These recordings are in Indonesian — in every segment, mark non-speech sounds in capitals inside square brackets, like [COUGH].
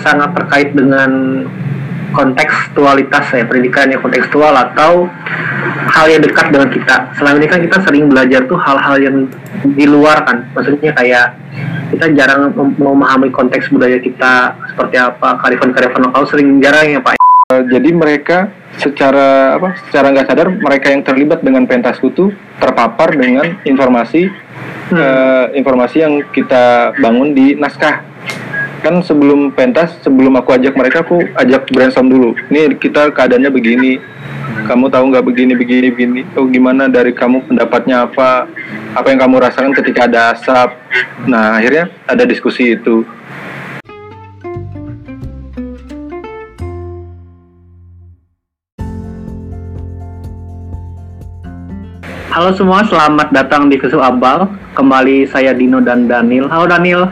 sangat terkait dengan kontekstualitas ya pendidikan yang kontekstual atau hal yang dekat dengan kita. Selama ini kan kita sering belajar tuh hal-hal yang di luar kan, maksudnya kayak kita jarang mem- memahami konteks budaya kita seperti apa, kearifan-kearifan lokal sering jarang ya Pak. Eh, jadi mereka secara apa secara nggak sadar mereka yang terlibat dengan pentas kutu terpapar dengan informasi eh, informasi yang kita bangun di naskah kan sebelum pentas sebelum aku ajak mereka aku ajak brainstorm dulu ini kita keadaannya begini kamu tahu nggak begini begini begini oh gimana dari kamu pendapatnya apa apa yang kamu rasakan ketika ada asap nah akhirnya ada diskusi itu Halo semua, selamat datang di Kesu Abal. Kembali saya Dino dan Daniel. Halo Daniel.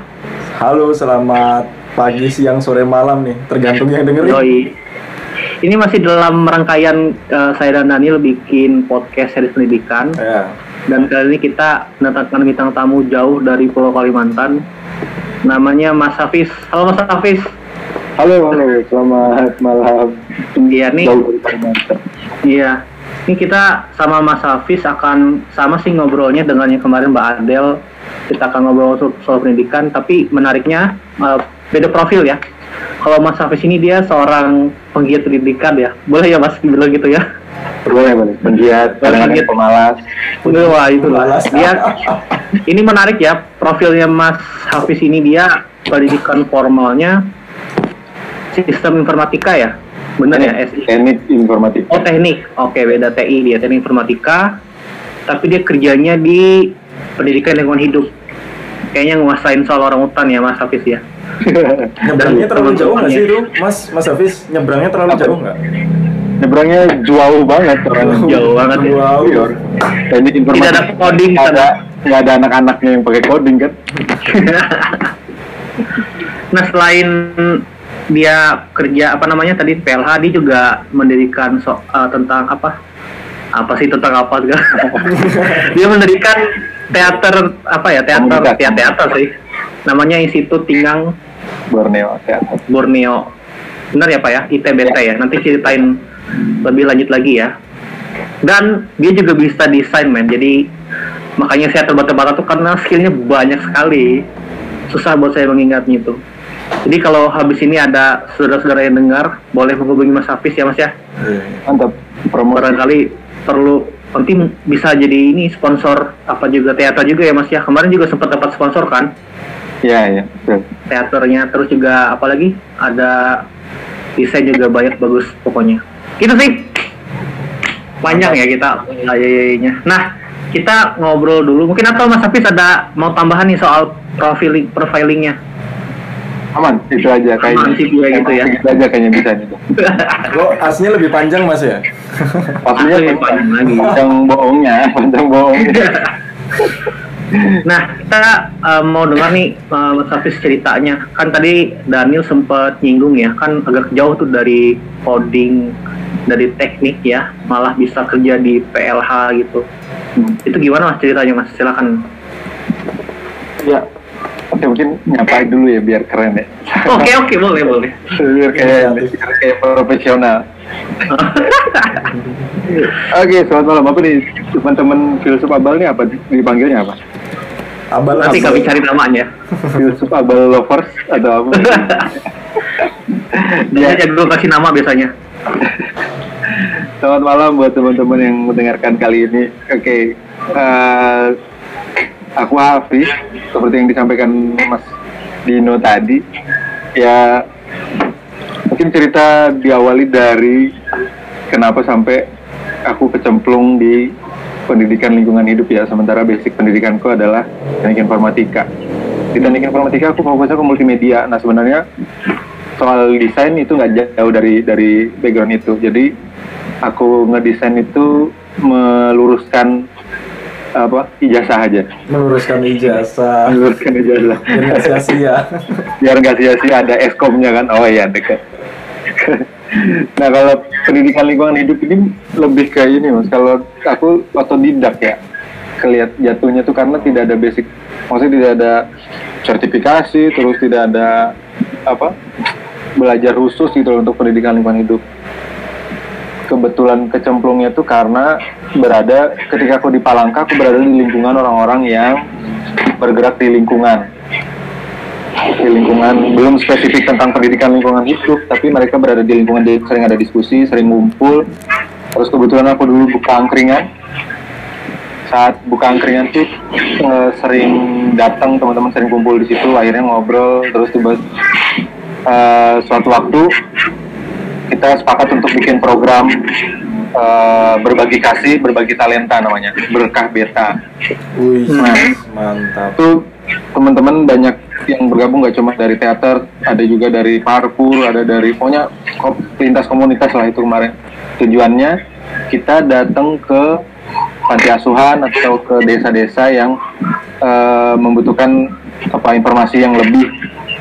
Halo, selamat pagi, siang, sore, malam nih. Tergantung yang dengerin. Yoi. Ini masih dalam rangkaian eh, saya dan Daniel bikin podcast seri pendidikan. Ya. Dan kali ini kita mendatangkan bintang tamu jauh dari Pulau Kalimantan. Namanya Mas Hafiz. Halo Mas Hafiz. halo halo selamat malam Iya nih. Jauh dari Kalimantan. Iya. Ini kita sama Mas Hafiz akan sama sih ngobrolnya dengan yang kemarin Mbak Adel. Kita akan ngobrol so- soal pendidikan, tapi menariknya eh, beda profil ya. Kalau Mas Hafiz ini dia seorang penggiat pendidikan ya. Boleh ya Mas bilang gitu ya? boleh boleh penggiat Penggiat. pemalas Wah itu lah. Dia [LAUGHS] ini menarik ya profilnya Mas Hafiz ini dia pendidikan formalnya sistem informatika ya. Bener ya SI? teknik informatika Oh teknik, oke beda TI dia teknik informatika, tapi dia kerjanya di pendidikan lingkungan hidup. Kayaknya nguasain soal orang hutan ya Mas Hafiz ya. [LAUGHS] Nyebrangnya terlalu jauh nggak sih itu, Mas Mas Hafiz? Nyebrangnya terlalu Apa? jauh nggak? nyebrangnya jauh banget orang Jauh banget ya. Wow. Iya. teknik informatika Tidak ada coding di nggak ada nggak ada anak-anaknya yang pakai coding kan [LAUGHS] nah selain dia kerja apa namanya tadi PLH dia juga mendirikan so, eh, tentang apa? Apa sih tentang apa juga [LAUGHS] dia mendirikan teater apa ya teater Komunitas. ya teater sih. Namanya Institut Tinggang Borneo teater. Borneo. Benar ya Pak ya? ITBT ya? Nanti ceritain lebih lanjut lagi ya. Dan dia juga bisa desain men. Jadi makanya saya terbata-bata tuh karena skillnya banyak sekali. Susah buat saya mengingatnya itu jadi kalau habis ini ada saudara-saudara yang dengar boleh menghubungi Mas Hafiz ya Mas ya. Iya. mantap. Promosi. Barangkali perlu nanti bisa jadi ini sponsor apa juga teater juga ya Mas ya. Kemarin juga sempat dapat sponsor kan? Ya ya betul. teaternya terus juga apalagi ada desain juga banyak bagus pokoknya. Gitu sih. Panjang ya kita ayayanya nah kita ngobrol dulu. Mungkin atau Mas Hafiz ada mau tambahan nih soal profiling profilingnya aman itu aja kayaknya Aman sih gue gitu ya. itu aja kayaknya bisa gitu Oh, aslinya lebih panjang Mas ya? [LAUGHS] pastinya Asli panjang lagi. panjang bohongnya [LAUGHS] panjang bohongnya nah kita eh, mau dengar nih eh, Mas Hafiz ceritanya kan tadi Daniel sempat nyinggung ya kan agak jauh tuh dari coding dari teknik ya malah bisa kerja di PLH gitu Hmm. itu gimana mas ceritanya mas silakan ya oke mungkin nyapain dulu ya biar keren ya oke oke boleh boleh biar kayak biar kayak profesional Oke, selamat malam. Apa nih teman-teman filsuf abal nih apa dipanggilnya apa? Abal nanti abal. kami cari namanya Filsuf abal lovers atau apa? dia jago kasih nama biasanya Selamat malam buat teman-teman yang mendengarkan kali ini. Oke, eh, aku Hafiz, seperti yang disampaikan Mas Dino tadi. Ya, mungkin cerita diawali dari kenapa sampai aku kecemplung di pendidikan lingkungan hidup ya. Sementara basic pendidikanku adalah teknik informatika. Di teknik informatika aku fokusnya ke multimedia. Nah sebenarnya soal desain itu nggak jauh dari dari background itu. Jadi aku ngedesain itu meluruskan apa? Ijazah aja. Meluruskan ijazah. meluruskan ijazah. Biar nggak sia-sia. biar nggak sia-sia ada eskomnya kan? Oh iya dekat nah kalau pendidikan lingkungan hidup ini lebih kayak ini mas. Kalau aku otodidak ya kelihat jatuhnya tuh karena tidak ada basic maksudnya tidak ada sertifikasi terus tidak ada apa belajar khusus gitu loh untuk pendidikan lingkungan hidup kebetulan kecemplungnya tuh karena berada ketika aku di Palangka aku berada di lingkungan orang-orang yang bergerak di lingkungan. Di lingkungan belum spesifik tentang pendidikan lingkungan hidup tapi mereka berada di lingkungan sering ada diskusi sering ngumpul. Terus kebetulan aku dulu buka angkringan. Saat buka angkringan tuh eh, sering datang teman-teman sering kumpul di situ akhirnya ngobrol terus tiba eh, suatu waktu kita sepakat untuk bikin program eh, berbagi kasih berbagi talenta namanya berkah beta Wih, Nah. mantap. itu teman-teman banyak yang bergabung nggak cuma dari teater ada juga dari parkour ada dari pokoknya ko- lintas komunitas lah itu kemarin tujuannya kita datang ke panti asuhan atau ke desa-desa yang eh, membutuhkan apa informasi yang lebih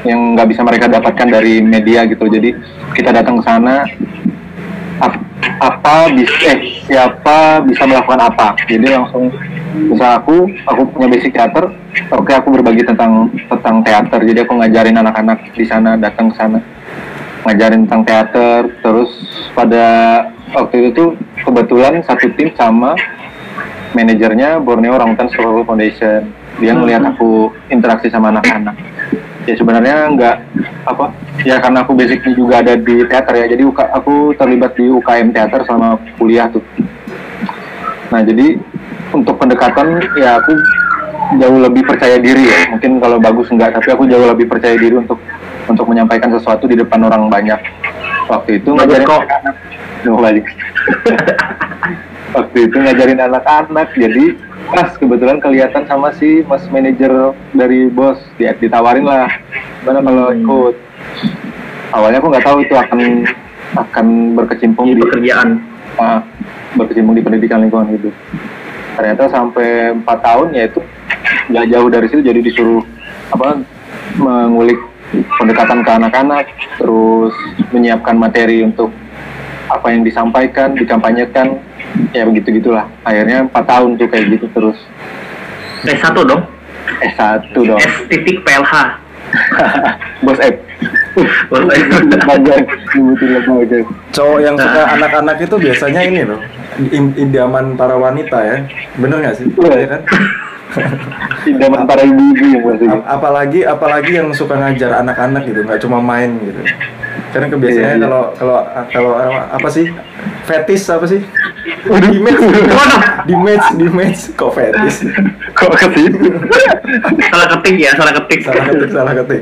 yang nggak bisa mereka dapatkan dari media gitu. Jadi kita datang ke sana ap- apa bisa eh siapa bisa melakukan apa. Jadi langsung misal aku aku punya basic teater oke aku berbagi tentang tentang teater. Jadi aku ngajarin anak-anak di sana datang ke sana ngajarin tentang teater. Terus pada waktu itu tuh kebetulan satu tim sama manajernya Borneo Orangutan Survival Foundation. Dia ngelihat aku interaksi sama anak-anak ya sebenarnya nggak apa ya karena aku basicnya juga ada di teater ya jadi aku terlibat di UKM teater selama kuliah tuh nah jadi untuk pendekatan ya aku jauh lebih percaya diri ya mungkin kalau bagus enggak tapi aku jauh lebih percaya diri untuk untuk menyampaikan sesuatu di depan orang banyak waktu itu ngajarin kok. Duh, balik. [LAUGHS] waktu itu ngajarin anak-anak jadi pas kebetulan kelihatan sama si mas manajer dari bos. Dia ditawarin lah. Mana kalau Hmm. ikut? Awalnya aku nggak tahu itu akan akan berkecimpung Di di pekerjaan. ah, berkecimpung di pendidikan lingkungan hidup. Ternyata sampai empat tahun ya itu nggak jauh dari situ jadi disuruh apa mengulik pendekatan ke anak-anak terus menyiapkan materi untuk apa yang disampaikan dikampanyekan ya begitu gitulah akhirnya empat tahun tuh kayak gitu terus S1 dong. eh satu dong S titik PLH. [LAUGHS] bos F lembaga. Cowok yang suka anak-anak itu biasanya ini loh, idaman para wanita ya. Bener nggak sih? Iya. Iya kan? Idaman para ibu-ibu maksudnya Ap- apalagi apalagi yang suka ngajar anak-anak gitu, nggak cuma main gitu. Karena kebiasaannya Iya, iya. kalau kalau kalau apa sih? Fetis apa sih? Waduh. Di match, Waduh. di match, di match, kok fetis? kok ke situ salah ketik ya, salah ketik. salah ketik salah ketik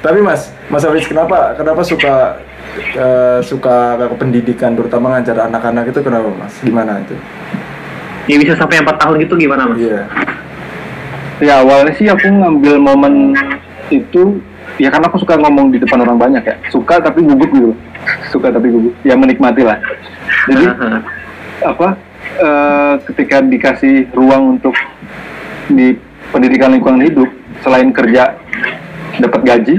tapi mas mas Hafiz kenapa kenapa suka eh, suka ke pendidikan terutama ngajar anak-anak itu kenapa mas gimana itu Ya bisa sampai 4 tahun gitu gimana mas? iya. Ya awalnya sih aku ngambil momen itu ya karena aku suka ngomong di depan orang banyak ya. Suka tapi gugup gitu. Suka tapi gugup. Ya menikmati lah. Jadi apa eh, ketika dikasih ruang untuk di pendidikan lingkungan hidup selain kerja dapat gaji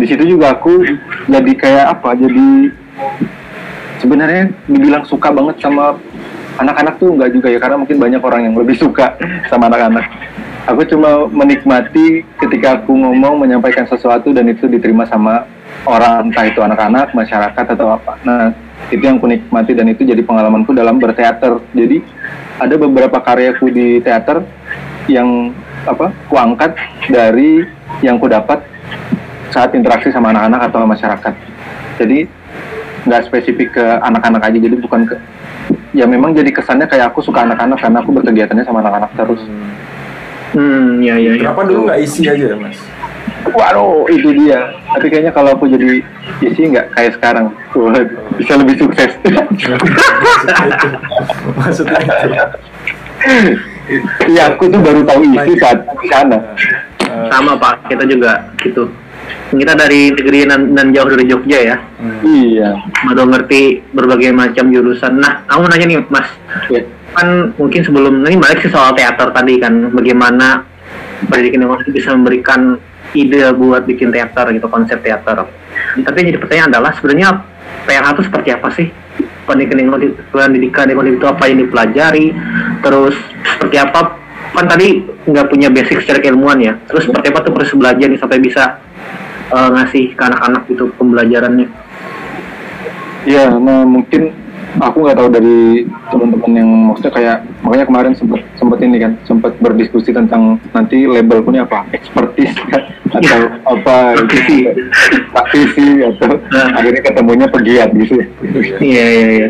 di situ juga aku jadi kayak apa jadi sebenarnya dibilang suka banget sama anak-anak tuh enggak juga ya karena mungkin banyak orang yang lebih suka [LAUGHS] sama anak-anak. Aku cuma menikmati ketika aku ngomong menyampaikan sesuatu dan itu diterima sama orang entah itu anak-anak masyarakat atau apa. Nah itu yang ku nikmati dan itu jadi pengalamanku dalam berteater. Jadi ada beberapa karyaku di teater yang apa ku angkat dari yang ku dapat saat interaksi sama anak-anak atau masyarakat. Jadi nggak spesifik ke anak-anak aja jadi bukan ke ya memang jadi kesannya kayak aku suka anak-anak karena aku berkegiatannya sama anak-anak terus. Hmm, ya ya ya. kenapa dulu nggak isi aja ya mas? Waduh itu dia. Tapi kayaknya kalau aku jadi isi nggak kayak sekarang. Wah, bisa lebih sukses. Maksudnya itu. Iya aku tuh baru tahu isi saat di sana. Sama pak, kita juga gitu. Kita dari negeri nan, nan jauh dari Jogja ya. hmm. iya Baru ngerti berbagai macam jurusan. Nah, aku mau nanya nih mas, ya. kan mungkin sebelum ini balik sih soal teater tadi kan, bagaimana pendidikan itu bisa memberikan ide buat bikin teater gitu, konsep teater. Tapi yang jadi pertanyaan adalah sebenarnya PLH itu seperti apa sih? Pendidikan pendidikan itu apa yang dipelajari? Terus seperti apa kan tadi nggak punya basic secara keilmuan ya. Terus seperti apa tuh proses belajar nih sampai bisa eh, ngasih ke anak-anak gitu pembelajarannya. Iya, nah mungkin aku nggak tahu dari teman-teman yang maksudnya kayak makanya kemarin sempat sempat ini kan sempat berdiskusi tentang nanti label punya apa expertise kan? atau apa Praktisi. praktisi atau Nah. akhirnya ketemunya pegiat gitu ya. Iya iya iya.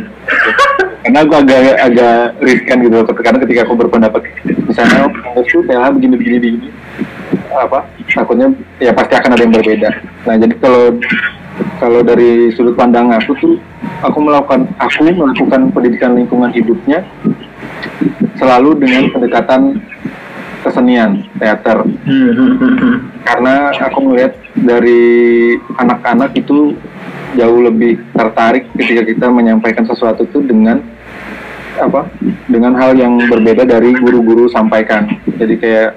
karena aku agak agak riskan gitu loh karena ketika aku berpendapat misalnya menurutku PLH begini begini begini apa? Takutnya ya pasti akan ada yang berbeda. Nah jadi kalau kalau dari sudut pandang aku tuh aku melakukan aku melakukan pendidikan lingkungan hidupnya selalu dengan pendekatan kesenian teater. Hmm, karena aku melihat dari anak-anak itu jauh lebih tertarik ketika kita menyampaikan sesuatu itu dengan apa dengan hal yang berbeda dari guru-guru sampaikan jadi kayak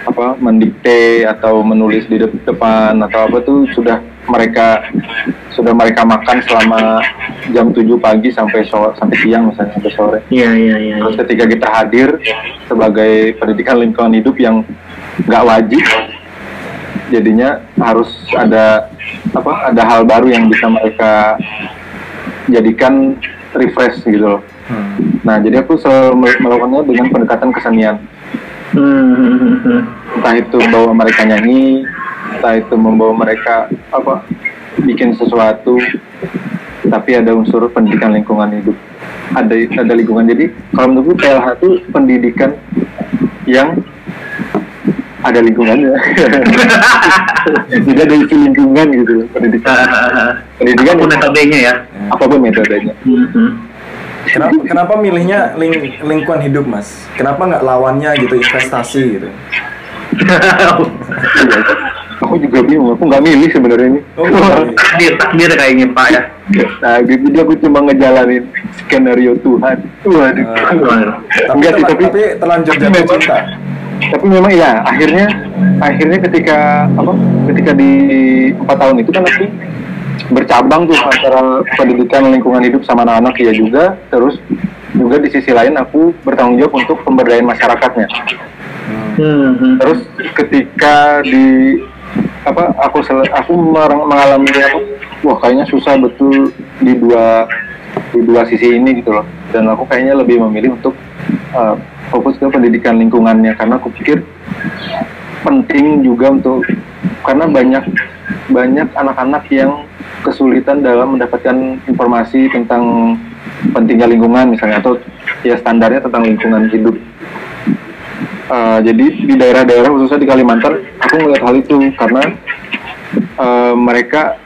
apa mendikte atau menulis di dep- depan atau apa tuh sudah mereka sudah mereka makan selama jam 7 pagi sampai sore sampai siang misalnya sampai sore Iya iya iya. Terus ketika kita hadir sebagai pendidikan lingkungan hidup yang nggak wajib, jadinya harus ada apa? Ada hal baru yang bisa mereka jadikan refresh gitu loh. Hmm. Nah, jadi aku selalu mel- melakukannya dengan pendekatan kesenian. Hmm. Entah itu membawa mereka nyanyi, entah itu membawa mereka apa? Bikin sesuatu, tapi ada unsur pendidikan lingkungan hidup. Ada ada lingkungan. Jadi kalau menurutku PLH itu pendidikan yang ada lingkungannya. [LAUGHS] Jadi ada isi lingkungan gitu pendidikan. [LAUGHS] Pendidikan Apa pun metodenya ya. apa pun metodenya. Hmm. Kenapa, kenapa milihnya ling, lingkungan hidup mas? Kenapa nggak lawannya gitu investasi gitu? Iya, [LAUGHS] aku juga bingung, aku nggak milih sebenarnya ini. Oh, takdir takdir kayaknya Pak ya. Nah, jadi aku cuma ngejalanin skenario Tuhan. Waduh. Ah. Waduh. tapi, Enggak sih, tapi- tapi telanjur tapi jatuh memang- cinta. tapi memang iya akhirnya akhirnya ketika apa ketika di empat tahun itu kan aku bercabang tuh antara pendidikan lingkungan hidup sama anak-anak ya juga. Terus juga di sisi lain aku bertanggung jawab untuk pemberdayaan masyarakatnya. Hmm. Terus ketika di apa aku sel- aku mengalami apa wah kayaknya susah betul di dua di dua sisi ini gitu loh. Dan aku kayaknya lebih memilih untuk uh, fokus ke pendidikan lingkungannya. Karena aku pikir penting juga untuk karena banyak banyak anak-anak yang kesulitan dalam mendapatkan informasi tentang pentingnya lingkungan misalnya atau ya standarnya tentang lingkungan hidup. Uh, jadi di daerah-daerah khususnya di Kalimantan aku melihat hal itu karena uh, mereka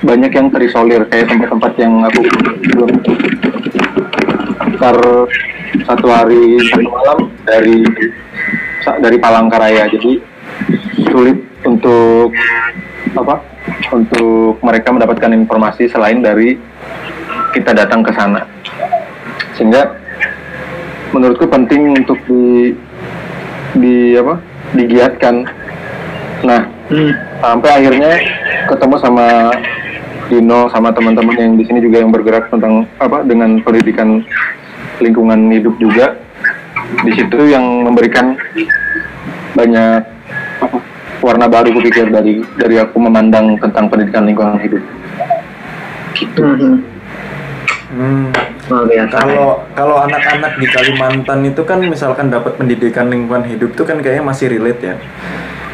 banyak yang terisolir kayak tempat-tempat yang aku belum sekitar satu hari satu malam dari dari Palangkaraya. Jadi sulit untuk apa? Untuk mereka mendapatkan informasi selain dari kita datang ke sana. Sehingga menurutku penting untuk di di apa? Digiatkan. Nah Hmm. sampai akhirnya ketemu sama Dino sama teman-teman yang di sini juga yang bergerak tentang apa dengan pendidikan lingkungan hidup juga. Di situ yang memberikan banyak apa, warna baru kupikir dari dari aku memandang tentang pendidikan lingkungan hidup Hmm, hmm. Hmm. Luar biasa. Kalau kalau anak-anak di Kalimantan itu kan misalkan dapat pendidikan lingkungan hidup itu kan kayaknya masih relate ya.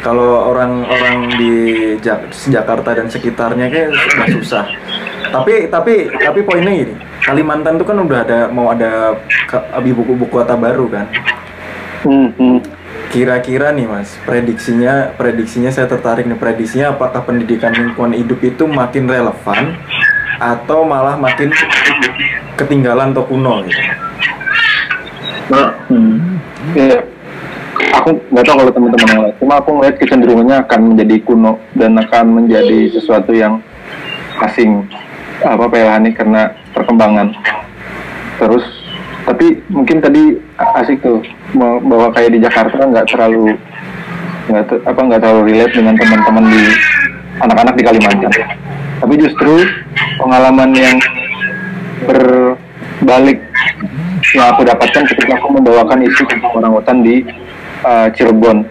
Kalau orang-orang di Jak- Jakarta dan sekitarnya kayak sudah susah. Tapi tapi tapi poinnya gini, Kalimantan itu kan udah ada mau ada ke- ibu buku kota baru kan. hmm, hmm. Kira-kira nih Mas, prediksinya prediksinya saya tertarik nih prediksinya apakah pendidikan lingkungan hidup itu makin relevan atau malah makin ketinggalan atau kuno gitu. Hmm. Iya. Aku nggak tahu kalau teman-teman lain. Cuma aku ngeliat kecenderungannya akan menjadi kuno dan akan menjadi sesuatu yang asing. Apa PLH ini karena perkembangan. Terus, tapi mungkin tadi asik tuh mau- bahwa kayak di Jakarta nggak terlalu nggak ter- apa nggak terlalu relate dengan teman-teman di anak-anak di Kalimantan. Tapi justru pengalaman yang berbalik yang aku dapatkan ketika aku membawakan isu tentang orang hutan di uh, Cirebon.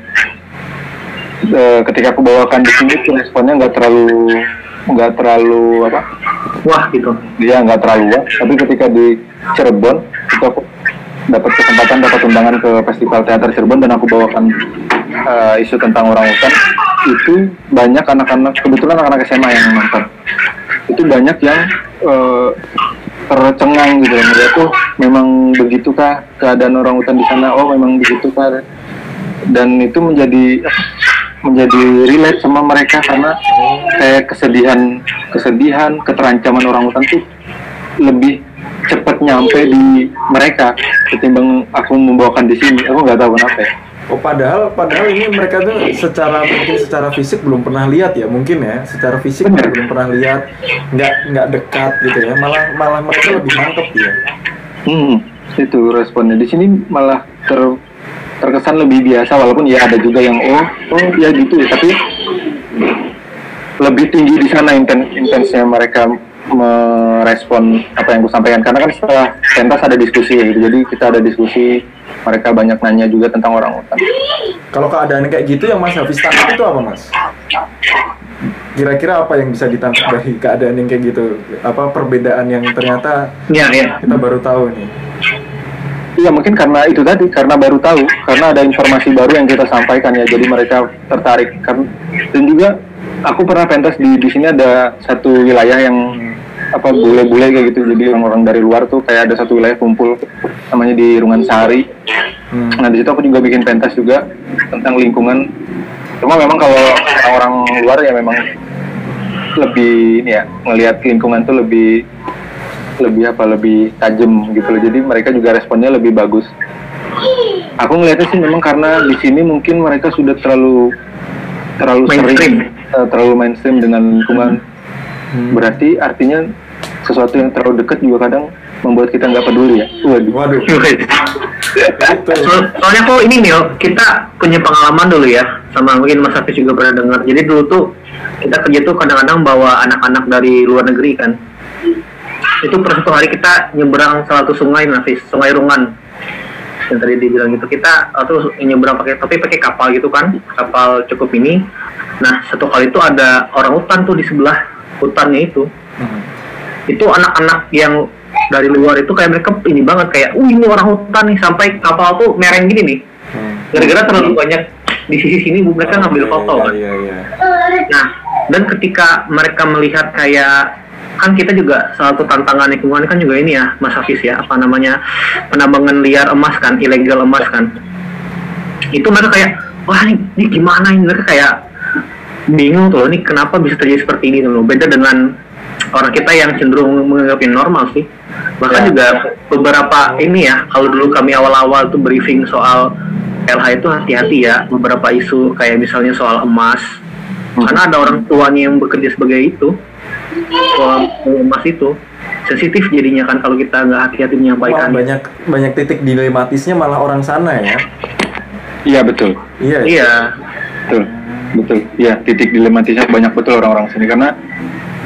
Uh, ketika aku bawakan di sini responnya nggak terlalu nggak terlalu apa Wah gitu. dia nggak terlalu wah tapi ketika di Cirebon itu aku dapat kesempatan dapat undangan ke festival teater Cirebon dan aku bawakan uh, isu tentang orang hutan itu banyak anak-anak kebetulan anak-anak SMA yang nonton. Itu banyak yang uh, tercengang gitu melihat tuh memang begitukah keadaan orang hutan di sana? Oh memang begitukah dan itu menjadi menjadi relate sama mereka karena kayak kesedihan kesedihan keterancaman orang hutan tuh lebih cepat nyampe di mereka ketimbang aku membawakan di sini. Aku nggak tahu kenapa. Ya. Oh padahal padahal ini mereka tuh secara mungkin secara fisik belum pernah lihat ya mungkin ya. Secara fisik Bener. belum pernah lihat nggak nggak dekat gitu ya. Malah malah mereka lebih mantep ya Hmm, itu responnya. Di sini malah ter terkesan lebih biasa walaupun ya ada juga yang oh oh ya gitu. Tapi lebih tinggi di sana inten intensnya mereka merespon apa yang gue sampaikan. Karena kan setelah pentas ada diskusi gitu. Jadi kita ada diskusi mereka banyak nanya juga tentang orang hutan kalau keadaan kayak gitu yang Mas Hafiz tangkap itu apa Mas? Kira-kira apa yang bisa ditangkap dari keadaan yang kayak gitu? Apa perbedaan yang ternyata Iya iya. kita baru tahu nih Iya mungkin karena itu tadi karena baru tahu karena ada informasi baru yang kita sampaikan ya. Jadi mereka tertarik. Kan dan juga aku pernah pentas di di sini ada satu wilayah yang apa bule-bule kayak gitu jadi orang-orang dari luar tuh kayak ada satu wilayah kumpul namanya di Rungan Sari Hmm. nah di situ aku juga bikin pentas juga tentang lingkungan cuma memang kalau orang-orang luar ya memang lebih ini ya ngelihat lingkungan tuh lebih lebih apa lebih tajam gitu loh jadi mereka juga responnya lebih bagus aku ngelihatnya sih memang karena di sini mungkin mereka sudah terlalu terlalu Mainstream. sering eh, terlalu mainstream dengan lingkungan Hmm. Berarti artinya sesuatu yang terlalu dekat juga kadang membuat kita nggak peduli ya waduh waduh [LAUGHS] itu So- soalnya kok ini nih, kita punya pengalaman dulu ya, sama mungkin Mas Hafiz juga pernah dengar. Jadi dulu tuh kita kerja tuh kadang-kadang bawa anak-anak dari luar negeri kan. Itu per satu hari kita nyebrang salah satu sungai, Hafiz, sungai Rungan. Yang tadi dibilang gitu, kita tuh nyebrang pakai tapi pakai kapal gitu kan, kapal cukup ini. Nah satu kali itu ada orang hutan tuh di sebelah hutannya itu Hmm. itu anak-anak yang dari luar itu kayak mereka ini banget kayak, uh ini orang hutan nih sampai kapal tuh mereng gini nih. Hmm. Gara-gara terlalu banyak di sisi sini mereka ngambil Iya, foto kan. iya, iya. Nah, dan ketika mereka melihat kayak kan kita juga salah satu tantangan lingkungan kan juga ini ya Mas Hafiz ya apa namanya penambangan liar emas kan ilegal emas kan itu mereka kayak wah ini, ini gimana ini mereka kayak bingung tuh loh ini kenapa bisa terjadi seperti ini tuh? Loh beda dengan orang kita yang cenderung menganggap ini normal sih. Bahkan Ya. juga beberapa ini ya kalau dulu kami awal-awal tuh briefing soal LH itu hati-hati ya beberapa isu kayak misalnya soal emas. Karena ada orang tuanya yang bekerja sebagai itu soal emas itu. Sensitif jadinya kan kalau kita nggak hati-hati menyampaikan. Banyak banyak titik dilematisnya malah orang sana ya. Iya betul. Iya. Iya. Betul betul ya titik dilematisnya banyak betul orang-orang sini karena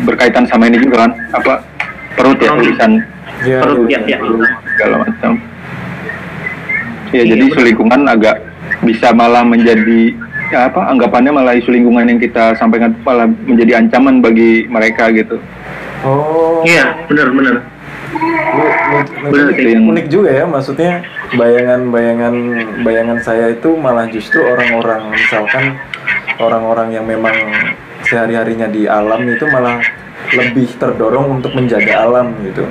berkaitan sama ini juga kan apa perut ya Perut. tulisan Iya, Perut, ya, ya. segala macam ya Iya, jadi isu betul. lingkungan agak bisa malah menjadi ya apa anggapannya malah isu lingkungan yang kita sampaikan malah menjadi ancaman bagi mereka gitu oh iya benar-benar sih. unik juga ya maksudnya bayangan-bayangan bayangan saya itu malah justru orang-orang misalkan orang-orang yang memang sehari-harinya di alam itu malah lebih terdorong untuk menjaga alam gitu.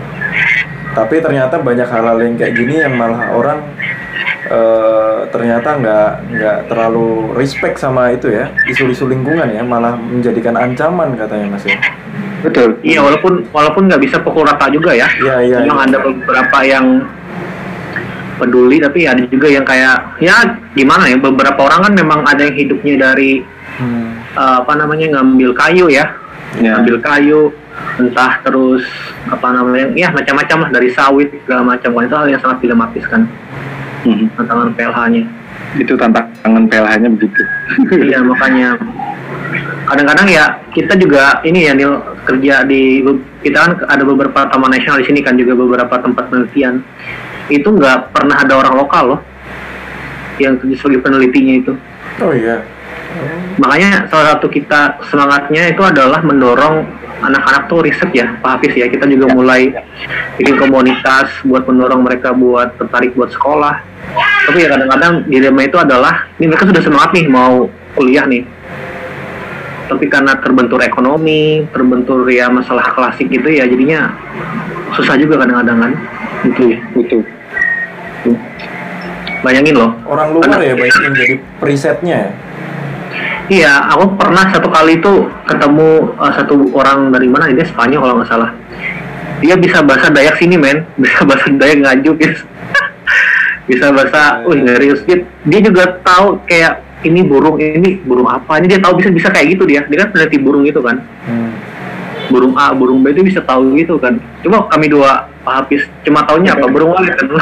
Tapi ternyata banyak hal-hal yang kayak gini yang malah orang eh, ternyata nggak nggak terlalu respect sama itu ya isu-isu lingkungan ya malah menjadikan ancaman katanya mas ya. Betul. Iya walaupun walaupun nggak bisa pukul rata juga ya. Iya, iya, memang iya. ada beberapa yang peduli tapi ada juga yang kayak ya gimana ya beberapa orang kan memang ada yang hidupnya dari Hmm. eh, apa namanya ngambil kayu ya Ya. ngambil kayu entah terus apa namanya ya macam-macam lah dari sawit segala macam itu hal yang sangat dilematis kan Mhm. tantangan PLH-nya itu tantangan PLH-nya begitu iya [LAUGHS] makanya kadang-kadang ya kita juga ini ya Nil kerja di kita kan ada beberapa taman nasional di sini kan juga beberapa tempat penelitian itu nggak pernah ada orang lokal loh yang sebagai penelitinya itu. Oh iya. Makanya salah satu kita semangatnya itu adalah mendorong anak-anak tuh riset ya, Pak Hafiz ya. Kita juga mulai bikin komunitas buat mendorong mereka buat tertarik buat sekolah. Tapi ya kadang-kadang dilema itu adalah, ini mereka sudah semangat nih mau kuliah nih. Tapi karena terbentur ekonomi, terbentur ya masalah klasik gitu ya, jadinya susah juga kadang-kadang kan. Gitu. Betul. Bayangin loh, Orang luar Karena- ya banyak yang jadi perisetnya ya. Iya, aku pernah satu kali itu ketemu uh, satu orang dari mana? Dia Spanyol kalau nggak salah. Dia bisa bahasa Dayak sini, men. [LAUGHS] Bisa bahasa Dayak ngajuk, guys. [LAUGHS] bisa bahasa, wih ngeri dia, dia juga tahu kayak ini burung, ini burung apa? Ini dia tahu bisa bisa kayak gitu dia. Dia kan peneliti burung itu kan. Hmm. Burung A, burung B itu bisa tahu gitu kan. Cuma kami dua Hafiz cuma taunya apa burung walet kan. [LAUGHS]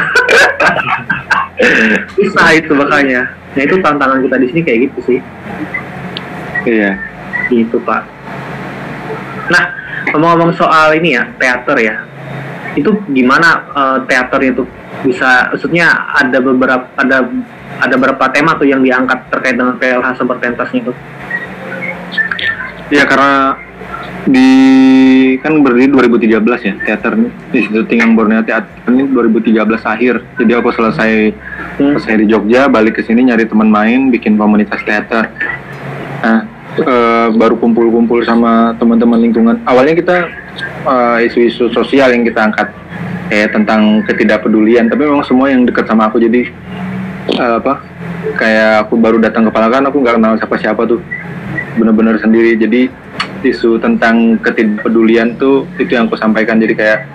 Susah itu makanya. Nah itu tantangan kita di sini kayak gitu sih. Iya. Gitu Pak. Nah, ngomong-ngomong soal ini ya, teater ya. Itu gimana eh, teater itu bisa, maksudnya ada beberapa ada ada beberapa tema tuh yang diangkat terkait dengan PLH sepertentasnya itu. Ya karena di kan berdiri 2013 ya teater ini Institut Tinggang Borneo Teater ini 2013 akhir. Jadi aku selesai Hmm. selesai di Jogja balik ke sini nyari teman main bikin komunitas teater. Nah eh, baru kumpul-kumpul sama teman-teman lingkungan. Awalnya kita eh, isu-isu sosial yang kita angkat kayak tentang ketidakpedulian. Tapi memang semua yang dekat sama aku. Jadi eh, apa kayak aku baru datang ke Palakan aku nggak kenal siapa-siapa tuh. Benar-benar sendiri. Jadi isu tentang ketidakpedulian tuh itu yang aku sampaikan. Jadi kayak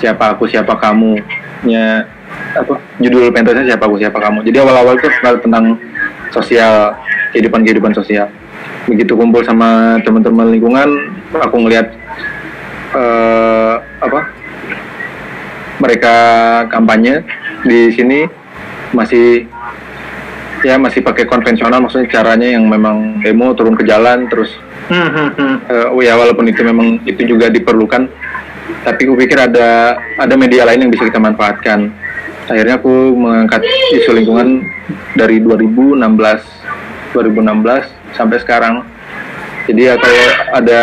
siapa aku siapa kamu nya apa judul pentasnya siapa aku siapa kamu. Jadi awal-awal tuh tentang sosial kehidupan kehidupan sosial begitu kumpul sama teman-teman lingkungan aku ngelihat eh, apa mereka kampanye di sini masih ya masih pakai konvensional maksudnya caranya yang memang demo turun ke jalan terus [LAUGHS] oh ya walaupun itu memang itu juga diperlukan tapi aku pikir ada ada media lain yang bisa kita manfaatkan. Akhirnya aku mengangkat isu lingkungan dari 2016 2016 sampai sekarang jadi ya kalau ada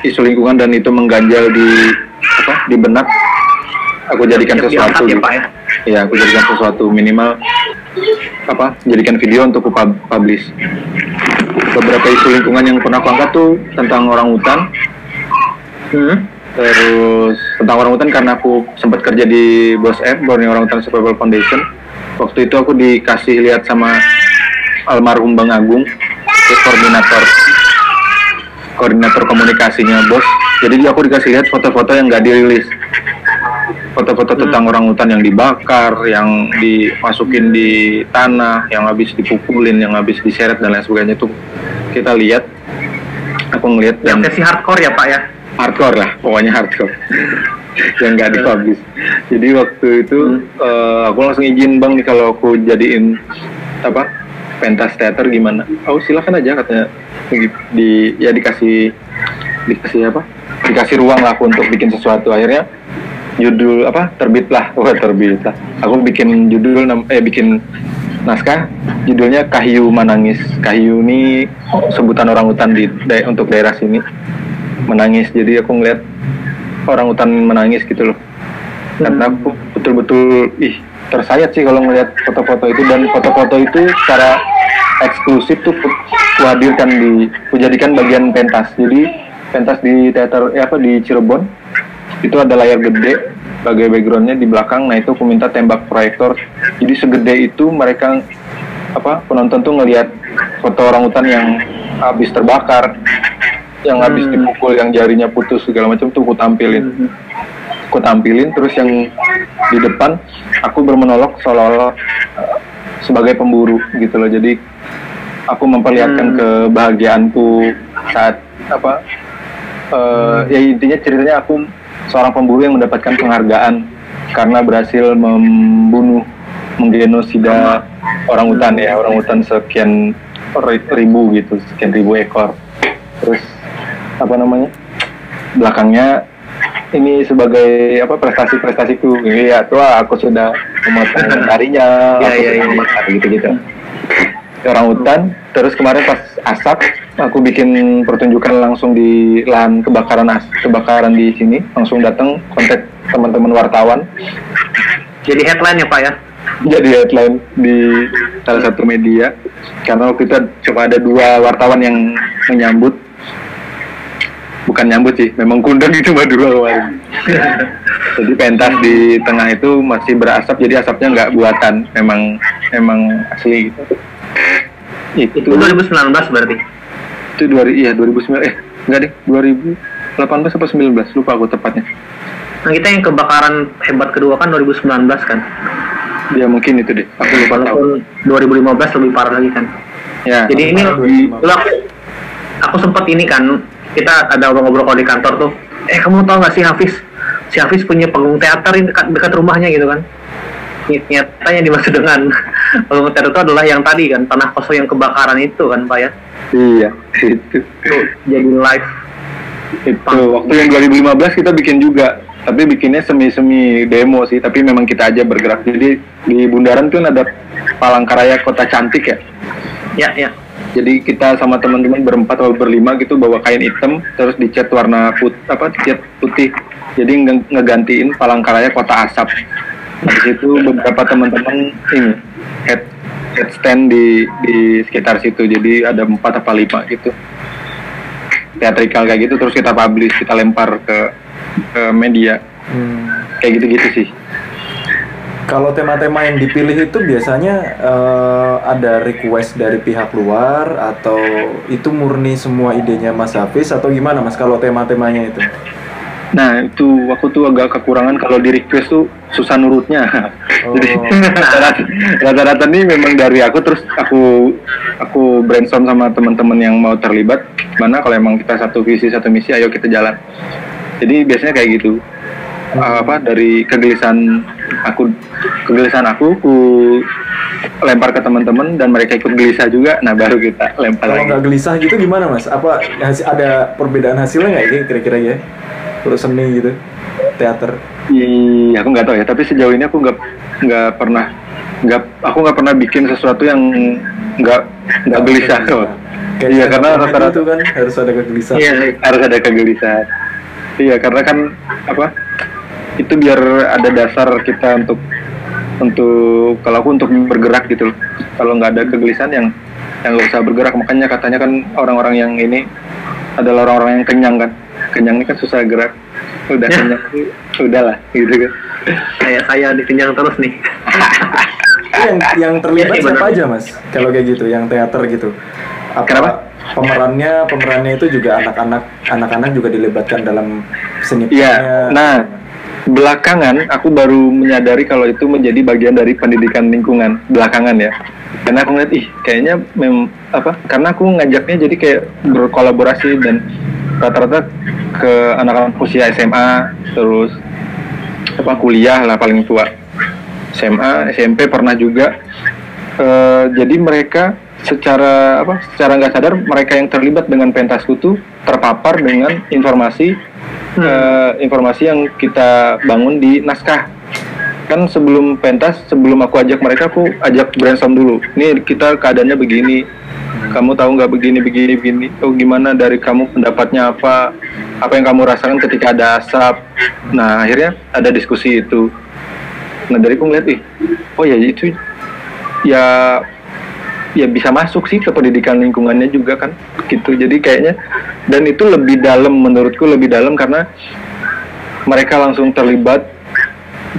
isu lingkungan dan itu mengganjal di apa di benak aku jadikan Siap sesuatu ya gitu. Pak ya. ya aku jadikan sesuatu minimal apa jadikan video untuk aku pub- publish beberapa isu lingkungan yang pernah aku angkat tuh tentang orang hutan Hmm. terus tentang orang hutan karena aku sempat kerja di Bos F Borneo Orang Hutan Survival Foundation waktu itu aku dikasih lihat sama almarhum Bang Agung terus koordinator. Koordinator komunikasinya bos. Jadi aku dikasih lihat foto-foto yang nggak dirilis. Foto-foto tentang orang hutan yang dibakar, yang dimasukin di tanah, yang habis dipukulin, yang habis diseret dan lain sebagainya. Itu kita lihat. Aku ngelihat Yang yang versi hardcore ya Pak ya. hardcore lah, pokoknya hardcore. [LAUGHS] Yang nggak dipublish. Jadi waktu itu eh, aku langsung izin bang nih kalau aku jadiin apa pentas teater gimana? Oh silakan aja katanya di, di- ya dikasih dikasih apa? Dikasih ruang lah aku untuk bikin sesuatu. Akhirnya judul apa terbit lah, [LAUGHS] wah terbit lah. Aku bikin judul eh bikin naskah judulnya Kahyu Menangis. Kahyu ini sebutan orang hutan di da- untuk daerah sini menangis. Jadi aku ngeliat orang hutan menangis gitu loh. Karena aku betul-betul ih tersayat sih kalau ngeliat foto-foto itu dan foto-foto itu secara eksklusif tuh ku ku hadirkan di ku jadikan bagian pentas. Jadi pentas di teater eh, apa di Cirebon itu ada layar gede sebagai backgroundnya di belakang. Nah itu aku minta tembak proyektor. Jadi segede itu mereka apa penonton tuh ngelihat foto orang hutan yang habis terbakar, yang habis Hmm. dipukul, yang jarinya putus segala macam tuh aku tampilin Hmm. Aku tampilin terus yang di depan aku bermonolog seolah-olah uh, sebagai pemburu gitu loh. Jadi aku memperlihatkan Hmm. kebahagiaanku saat apa uh, ya intinya ceritanya aku seorang pemburu yang mendapatkan penghargaan karena berhasil membunuh menggenosida orang hutan ya orang hutan sekian ri- ribu gitu sekian ribu ekor. Terus apa namanya belakangnya ini sebagai apa prestasi-prestasiku iya tua aku sudah pemotongan harinya Iya, iya, iya. gitu gitu orang hutan terus kemarin pas asap aku bikin pertunjukan langsung di lahan kebakaran as kebakaran di sini. Langsung datang kontak teman-teman wartawan. Jadi headline ya Pak ya? jadi headline di salah satu media. Karena waktu itu cuma ada dua wartawan yang menyambut bukan nyambut sih memang kundang cuma dua kemarin. Jadi pentas di tengah itu masih berasap jadi asapnya nggak buatan. Memang memang asli gitu. Itu Itu 2019 berarti. itu dua iya 2009 eh enggak deh 2018 apa 19 lupa aku tepatnya. Nah kita yang kebakaran hebat kedua kan 2019 kan. ya mungkin itu deh. Aku lupa tahu. Walaupun 2015 lebih parah lagi kan. ya. Jadi ini aku, aku sempat ini kan kita ada ngobrol kalau di kantor tuh. Eh kamu tahu nggak sih Hafiz? Si Hafiz punya panggung teater ini dekat, dekat rumahnya gitu kan. Ny- Nyatanya dimaksud dengan [LAUGHS] panggung teater itu adalah yang tadi kan tanah kosong yang kebakaran itu kan Pak ya. iya [LAUGHS] itu Itu jadi live. itu waktu yang 2015 kita bikin juga tapi bikinnya semi-semi demo sih tapi memang kita aja bergerak jadi di Bundaran tuh ada Palangkaraya Kota Cantik ya Ya ya. Jadi kita sama teman-teman berempat atau berlima gitu bawa kain hitam terus dicat warna put apa dicat putih. Jadi nge- ngegantiin Palangkaraya Kota Asap. Di situ beberapa teman-teman ini head head stand di di sekitar situ. Jadi ada empat apa lima gitu. Teatrikal kayak gitu terus kita publish kita lempar ke ke media. Hmm. kayak gitu-gitu sih Kalau tema-tema yang dipilih itu biasanya eh, ada request dari pihak luar atau itu murni semua idenya Mas Hafiz atau gimana Mas kalau tema-temanya itu? Nah itu aku tuh agak kekurangan kalau di request tuh susah nurutnya. Oh. Jadi [LAUGHS] rata-rata- rata-rata nih memang dari aku terus aku aku brainstorm sama teman-teman yang mau terlibat. Mana kalau emang kita satu visi satu misi, ayo kita jalan. Jadi biasanya kayak gitu. Hmm. Apa dari kegelisahan aku kegelisahan aku aku lempar ke teman-teman dan mereka ikut gelisah juga. Nah baru kita lempar Kalau nggak gelisah gitu gimana Mas? Apa hasi- ada perbedaan hasilnya nggak ini kira-kira ya? Kalau seni gitu, teater. Iya, aku nggak tahu ya. Tapi sejauh ini aku nggak nggak pernah nggak aku nggak pernah bikin sesuatu yang nggak nggak gelisah. Kayak Iya, karena rata-rata itu kan harus ada kegelisahan. Iya. harus ada kegelisahan. Iya, karena kan apa? Itu biar ada dasar kita untuk untuk kalau aku untuk bergerak gitu loh. Kalau nggak ada kegelisahan yang yang nggak usah bergerak. Makanya katanya kan orang-orang yang ini adalah orang-orang yang kenyang kan. Kenyang ini kan susah gerak. Udah Ya. kenyang, udahlah gitu kan. Kayak saya dikenyang terus nih. yang yang terlibat Iya, siapa aja mas kalau kayak gitu yang teater gitu apa Kenapa? pemerannya pemerannya itu juga anak-anak anak-anak juga dilibatkan dalam seni Iya, perannya. nah belakangan aku baru menyadari kalau itu menjadi bagian dari pendidikan lingkungan belakangan ya. Karena aku ngeliat ih kayaknya mem apa? Karena aku ngajaknya jadi kayak berkolaborasi dan rata-rata ke anak-anak usia SMA terus apa kuliah lah paling tua SMA SMP pernah juga Eh, jadi mereka secara apa secara nggak sadar mereka yang terlibat dengan pentasku tuh terpapar dengan informasi eh, informasi yang kita bangun di naskah. Kan sebelum pentas sebelum aku ajak mereka aku ajak brainstorm dulu. Ini kita keadaannya begini. Kamu tahu nggak begini begini begini? Oh gimana dari kamu pendapatnya apa? Apa yang kamu rasakan ketika ada asap? Nah akhirnya ada diskusi itu. Nah dari aku ngeliat ih oh ya itu ya ya bisa masuk sih ke pendidikan lingkungannya juga kan gitu. Jadi kayaknya dan itu lebih dalam menurutku lebih dalam karena mereka langsung terlibat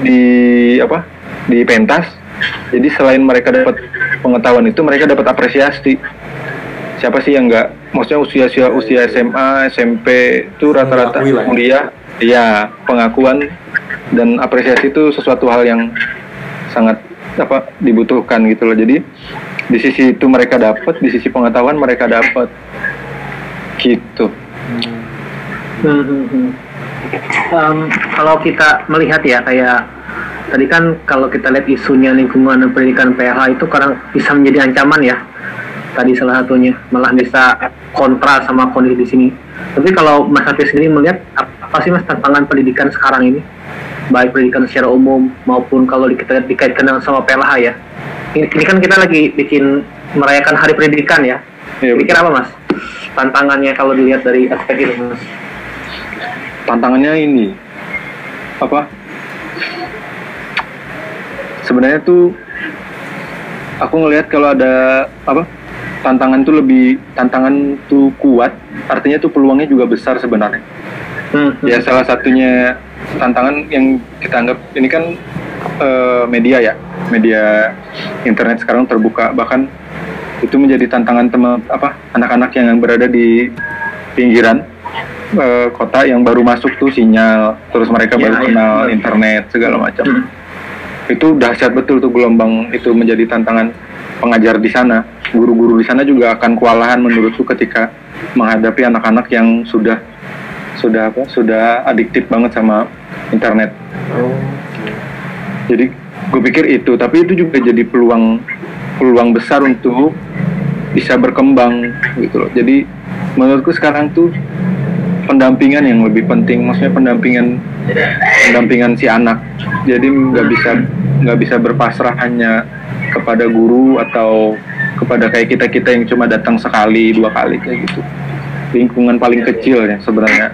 di apa di pentas. Jadi selain mereka dapat pengetahuan itu mereka dapat apresiasi. Siapa sih yang nggak maksudnya usia usia usia SMA SMP itu rata-rata ya. kuliah ya pengakuan. Dan apresiasi itu sesuatu hal yang sangat apa dibutuhkan gitu loh. Jadi di sisi itu mereka dapat di sisi pengetahuan mereka dapat. Gitu. Hmm, hmm. Em, kalau kita melihat ya kayak tadi kan kalau kita lihat isunya lingkungan dan pendidikan PH itu kadang bisa menjadi ancaman ya. Tadi salah satunya malah bisa kontra sama kondisi di sini. Tapi kalau Mas Hafiz sendiri melihat apa sih Mas tantangan pendidikan sekarang ini baik pendidikan secara umum maupun kalau kita dikaitkan dengan sama PLH ya. Ini, ini kan kita lagi bikin merayakan Hari Pendidikan ya. Iya, Kira-kira apa mas? Tantangannya kalau dilihat dari aspek itu mas? tantangannya ini apa sebenarnya tuh aku ngelihat kalau ada apa tantangan tuh lebih tantangan tuh kuat artinya tuh peluangnya juga besar sebenarnya Hmm, ya salah satunya tantangan yang kita anggap ini kan eh, media ya. Media internet sekarang terbuka. Bahkan itu menjadi tantangan teman apa anak-anak yang berada di pinggiran eh, kota yang baru masuk tuh sinyal. Terus mereka Ya, baru ya. kenal internet segala macam. Hmm. itu dahsyat betul tuh gelombang itu menjadi tantangan pengajar di sana. Guru-guru di sana juga akan kewalahan menurutku ketika menghadapi anak-anak yang sudah sudah apa sudah adiktif banget sama internet. Oh. jadi gue pikir itu tapi itu juga jadi peluang peluang besar untuk bisa berkembang gitu loh. Jadi menurutku sekarang tuh pendampingan yang lebih penting maksudnya pendampingan pendampingan si anak. Jadi nggak bisa nggak bisa berpasrah hanya kepada guru atau kepada kayak kita kita yang cuma datang sekali dua kali kayak gitu. Lingkungan paling kecil ya sebenarnya.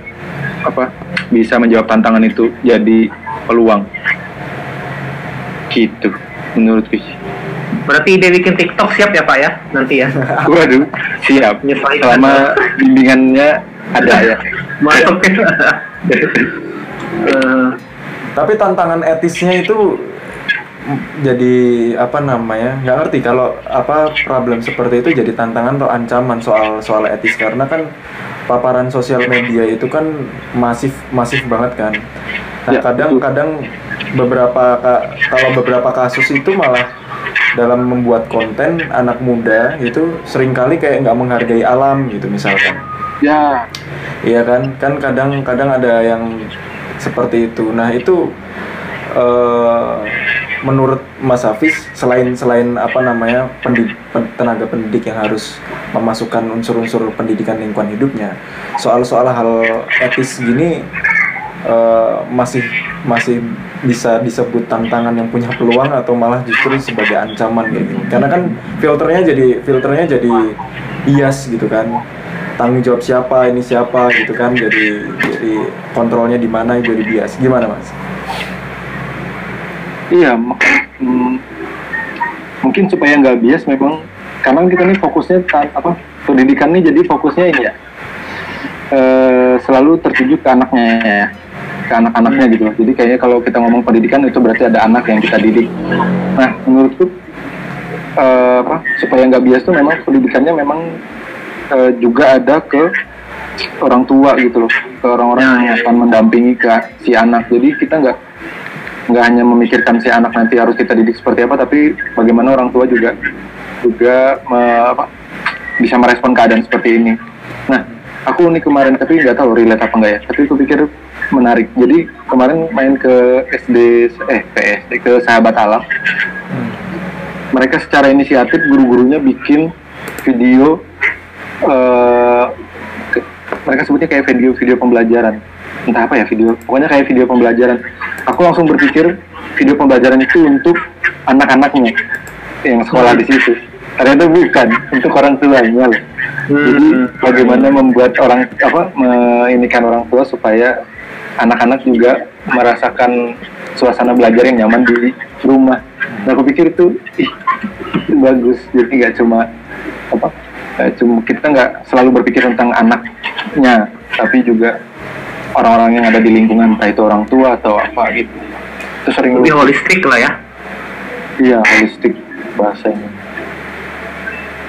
Apa bisa menjawab tantangan itu jadi peluang gitu menurutku sih. Berarti ide bikin TikTok siap ya Pak ya nanti ya? [LAUGHS] Waduh, siap. Menyesuaikan. Selama bimbingannya ada ya. Masuk [LAUGHS] Eh, Tapi tantangan etisnya itu jadi apa namanya nggak ngerti kalau apa problem seperti itu jadi tantangan atau ancaman soal soal etis karena kan paparan sosial media itu kan masif masif banget kan. Nah Ya, kadang betul. kadang beberapa ka- kalau beberapa kasus itu malah dalam membuat konten anak muda itu sering kali kayak nggak menghargai alam gitu misalkan. Ya, Iya kan, kan kadang-kadang ada yang seperti itu. Nah itu eh, menurut Mas Hafiz selain selain apa namanya pendid- pen- tenaga pendidik yang harus memasukkan unsur-unsur pendidikan lingkungan hidupnya, soal-soal hal etis gini eh, masih masih bisa disebut tantangan yang punya peluang atau malah justru sebagai ancaman gini. Karena kan filternya jadi filternya jadi bias gitu kan tanggung jawab siapa ini siapa gitu kan jadi jadi kontrolnya di mana jadi bias gimana mas? Iya. hmm, mungkin supaya nggak bias memang karena kita nih fokusnya apa pendidikan nih jadi fokusnya ini ya eh, selalu tertuju ke anaknya ya ke anak-anaknya gitu loh. Jadi kayaknya kalau kita ngomong pendidikan itu berarti ada anak yang kita didik. Nah, menurutku eh, apa supaya nggak bias tuh memang pendidikannya memang eh, juga ada ke orang tua gitu loh, ke orang-orang Ya, yang ya, ya. akan mendampingi ke si anak. Jadi kita nggak nggak hanya memikirkan si anak nanti harus kita didik seperti apa, tapi bagaimana orang tua juga juga me- apa, bisa merespon keadaan seperti ini. Nah, aku nih kemarin tapi nggak tahu relate apa enggak ya. Tapi aku pikir menarik. Jadi kemarin main ke SD eh ke SD ke Sahabat Alam. Mereka secara inisiatif guru-gurunya bikin video eh ke- mereka sebutnya kayak video-video pembelajaran. Entah apa ya video. Pokoknya kayak video pembelajaran. Aku langsung berpikir video pembelajaran itu untuk anak-anaknya yang sekolah di situ. Ternyata bukan untuk orang tuanya loh. Jadi Hmm. bagaimana membuat orang apa meinikan orang tua supaya anak-anak juga merasakan suasana belajar yang nyaman di rumah. Nah, aku pikir itu ih, bagus. Jadi nggak cuma apa cuma kita nggak selalu berpikir tentang anaknya, tapi juga orang-orang yang ada di lingkungan, entah itu orang tua atau apa gitu. Itu sering lebih holistik lah ya. iya holistik bahasanya.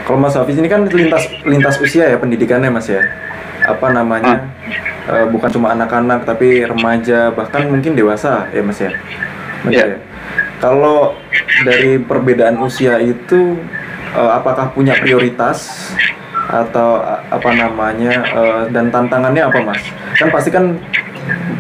Kalau Mas Hafiz ini kan lintas lintas usia ya pendidikannya Mas ya. Apa namanya? eh, bukan cuma anak-anak tapi remaja bahkan mungkin dewasa ya Mas ya. Mas Iya. ya. Kalau dari perbedaan usia itu eh, apakah punya prioritas atau apa namanya eh, dan tantangannya apa Mas? Kan pasti kan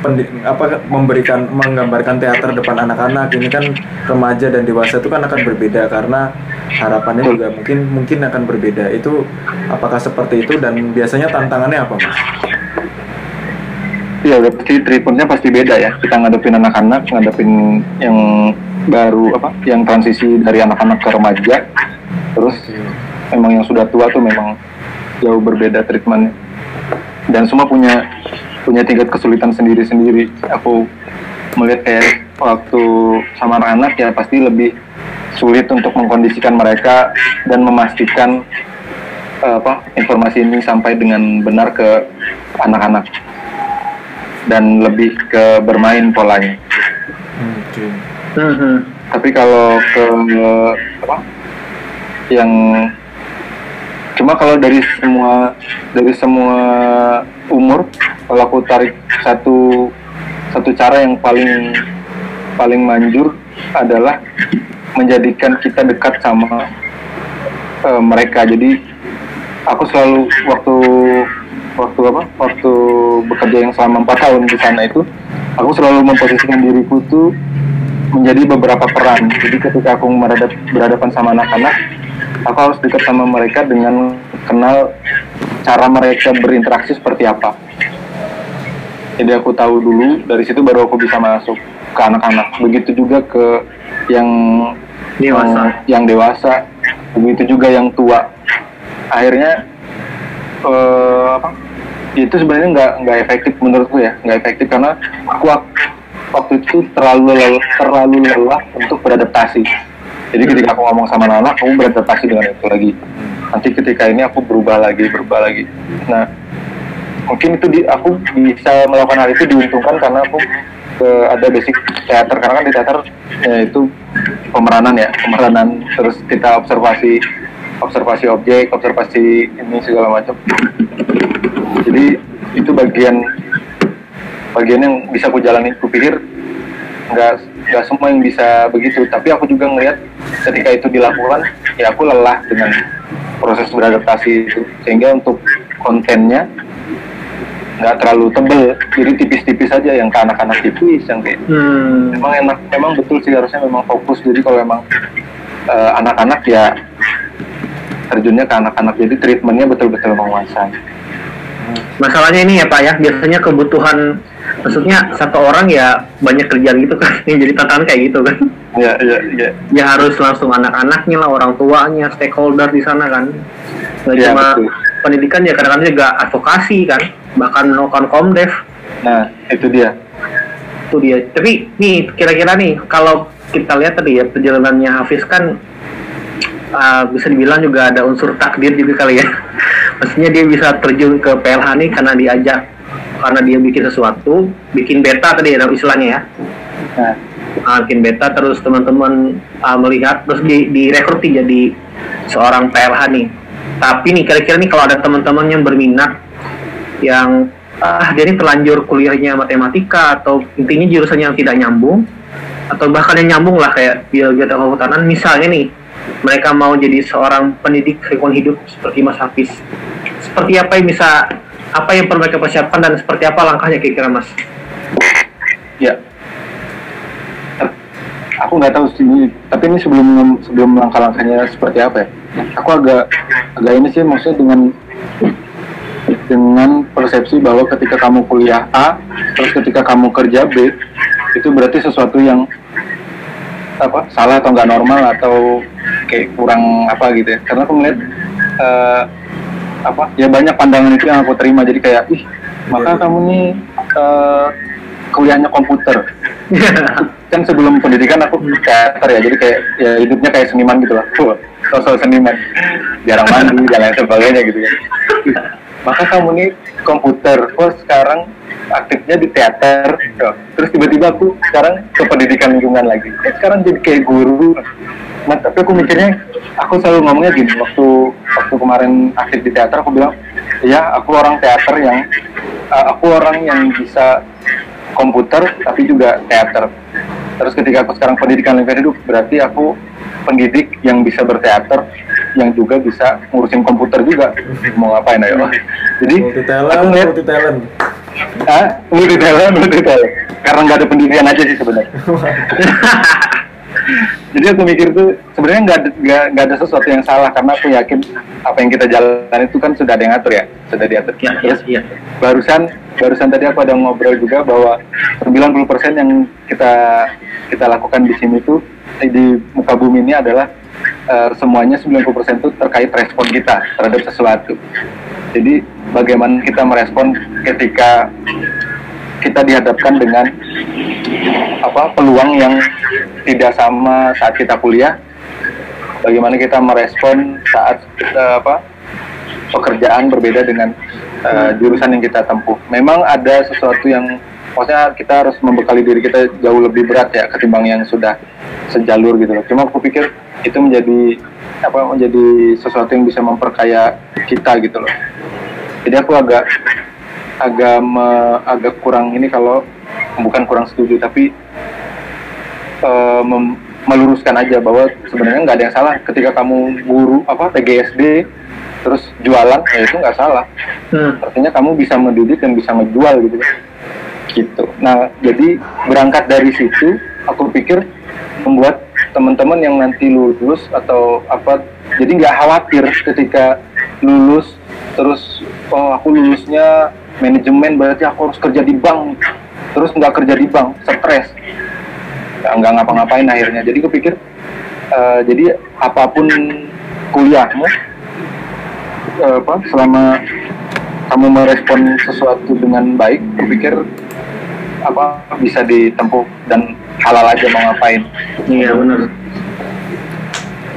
pendi- apa memberikan menggambarkan teater depan anak-anak ini kan remaja dan dewasa itu kan akan berbeda karena harapannya juga mungkin mungkin akan berbeda itu apakah seperti itu dan biasanya tantangannya apa mas? Iya, udah pasti treatmentnya pasti beda ya. Kita ngadepin anak-anak, ngadepin yang baru apa, yang transisi dari anak-anak ke remaja. Terus memang yang sudah tua tuh memang jauh berbeda treatmentnya. Dan semua punya punya tingkat kesulitan sendiri-sendiri. Aku melihat kayak waktu sama anak-anak ya pasti lebih sulit untuk mengkondisikan mereka dan memastikan eh, apa informasi ini sampai dengan benar ke anak-anak dan lebih ke bermain polanya. Oke. Mhm. Tapi kalau ke apa yang cuma kalau dari semua dari semua umur kalau aku tarik satu satu cara yang paling paling manjur adalah menjadikan kita dekat sama eh, mereka. Jadi aku selalu waktu waktu apa waktu bekerja yang selama empat tahun di sana itu aku selalu memposisikan diriku tuh menjadi beberapa peran. Jadi ketika aku berhadapan sama anak-anak, aku harus dekat sama mereka dengan kenal cara mereka berinteraksi seperti apa. Jadi aku tahu dulu dari situ baru aku bisa masuk ke anak-anak. Begitu juga ke yang Dewasa. yang, yang dewasa, begitu juga yang tua. Akhirnya eh, apa? Itu sebenarnya nggak nggak efektif menurutku ya, nggak efektif karena aku wak- waktu itu terlalu lelah, terlalu lelah untuk beradaptasi. Jadi ketika aku ngomong sama anak, aku beradaptasi dengan itu lagi. Nanti ketika ini aku berubah lagi, berubah lagi. Nah, mungkin itu di, aku bisa melakukan hal itu diuntungkan karena aku ke, ada basic teater karena kan di teater ya itu pemeranan ya pemeranan terus kita observasi observasi objek observasi ini segala macam jadi itu bagian bagian yang bisa aku jalani aku pikir nggak nggak semua yang bisa begitu. Tapi aku juga ngelihat ketika itu dilakukan ya aku lelah dengan proses beradaptasi itu. Sehingga untuk kontennya nggak terlalu tebel. Jadi tipis-tipis aja yang ke anak-anak tipis yang kayak Hmm. memang enak memang betul sih harusnya memang fokus. Jadi kalau memang eh, anak-anak ya terjunnya ke anak-anak. Jadi treatmentnya betul-betul menguasai. Masalahnya ini ya Pak ya, biasanya kebutuhan maksudnya satu orang ya banyak kerjaan gitu kan, [LAUGHS] yang jadi tantangan kayak gitu kan. ya ya ya Ya harus langsung anak-anaknya lah, orang tuanya, stakeholder di sana kan. Nggak Iya, cuma betul. pendidikan ya kadang-kadang juga advokasi kan, bahkan melakukan komdev nah itu dia itu dia. Tapi nih kira-kira nih kalau kita lihat tadi ya perjalanannya Hafiz kan uh, bisa dibilang juga ada unsur takdir juga kali ya. [LAUGHS] Maksudnya dia bisa terjun ke PLH nih karena diajak karena dia bikin sesuatu, bikin beta tadi ya istilahnya ya. nah Uh, bikin beta terus teman-teman uh, melihat terus di direkrut nih jadi seorang PLH nih. Tapi nih kira-kira nih kalau ada teman-teman yang berminat yang ah dia ini terlanjur kuliahnya matematika atau intinya jurusan yang tidak nyambung atau bahkan yang nyambung lah kayak biologi atau kehutanan misalnya nih mereka mau jadi seorang pendidik lingkungan hidup seperti Mas Hafiz seperti apa yang bisa apa yang perlu mereka persiapkan dan seperti apa langkahnya kira-kira Mas? Ya. Aku nggak tahu sih tapi ini sebelum sebelum langkah-langkahnya seperti apa ya. Aku agak agak ini sih maksudnya dengan dengan persepsi bahwa ketika kamu kuliah A terus ketika kamu kerja B itu berarti sesuatu yang apa salah atau nggak normal atau kayak kurang apa gitu ya. Karena aku melihat eh, apa ya banyak pandangan itu yang aku terima. Jadi kayak ih maka kamu nih eh, kuliahnya komputer. [LAUGHS] Kan sebelum pendidikan aku teater ya jadi kayak ya hidupnya kayak seniman gitu lah. Sosok seniman. Jarang mandi dan lain sebagainya gitu kan [LAUGHS] maka kamu nih komputer. Oh sekarang aktifnya di teater. Tuh. terus tiba-tiba aku sekarang ke pendidikan lingkungan lagi. Eh, sekarang jadi kayak guru nah, tapi aku mikirnya aku selalu ngomongnya gini waktu waktu kemarin aktif di teater aku bilang ya aku orang teater yang uh, aku orang yang bisa komputer tapi juga teater. Terus ketika aku sekarang pendidikan lingkungan hidup berarti aku pendidik yang bisa berteater yang juga bisa ngurusin komputer juga. Mau ngapain ayo? Jadi multi talent aku ngeliat multi talent ah multi talent multi talent karena nggak ada pendidikan aja sih sebenarnya [LAUGHS] Jadi aku mikir tuh sebenarnya nggak ada- nggak nggak ada sesuatu yang salah karena aku yakin apa yang kita jalan itu kan sudah ada yang atur ya, sudah diatur. Ya, ya, iya. barusan barusan tadi aku ada ngobrol juga bahwa 90% yang kita kita lakukan di sini tuh di muka bumi ini adalah eh, semuanya 90% itu terkait respon kita terhadap sesuatu. Jadi bagaimana kita merespon ketika kita dihadapkan dengan apa peluang yang tidak sama saat kita kuliah. Bagaimana kita merespon saat kita apa pekerjaan berbeda dengan uh, jurusan yang kita tempuh. Memang ada sesuatu yang maksudnya kita harus membekali diri kita jauh lebih berat ya ketimbang yang sudah sejalur gitu loh. Cuma aku pikir itu menjadi apa menjadi sesuatu yang bisa memperkaya kita gitu loh. Jadi aku agak agak me- agak kurang ini kalau bukan kurang setuju tapi eh, mem- meluruskan aja bahwa sebenarnya nggak ada yang salah. Ketika kamu guru apa PGSD terus jualan ya itu nggak salah. Hmm. artinya kamu bisa mendidik dan bisa ngejual gitu. Gitu. Nah jadi berangkat dari situ aku pikir membuat teman-teman yang nanti lulus atau apa jadi nggak khawatir ketika lulus terus oh aku lulusnya manajemen berarti aku harus kerja di bank. Terus nggak kerja di bank stres. Nggak ngapa-ngapain akhirnya. Jadi kepikir eh, jadi apa pun kuliahmu eh, apa selama kamu merespon sesuatu dengan baik kupikir apa bisa ditempuh dan halal aja mau ngapain. Iya benar.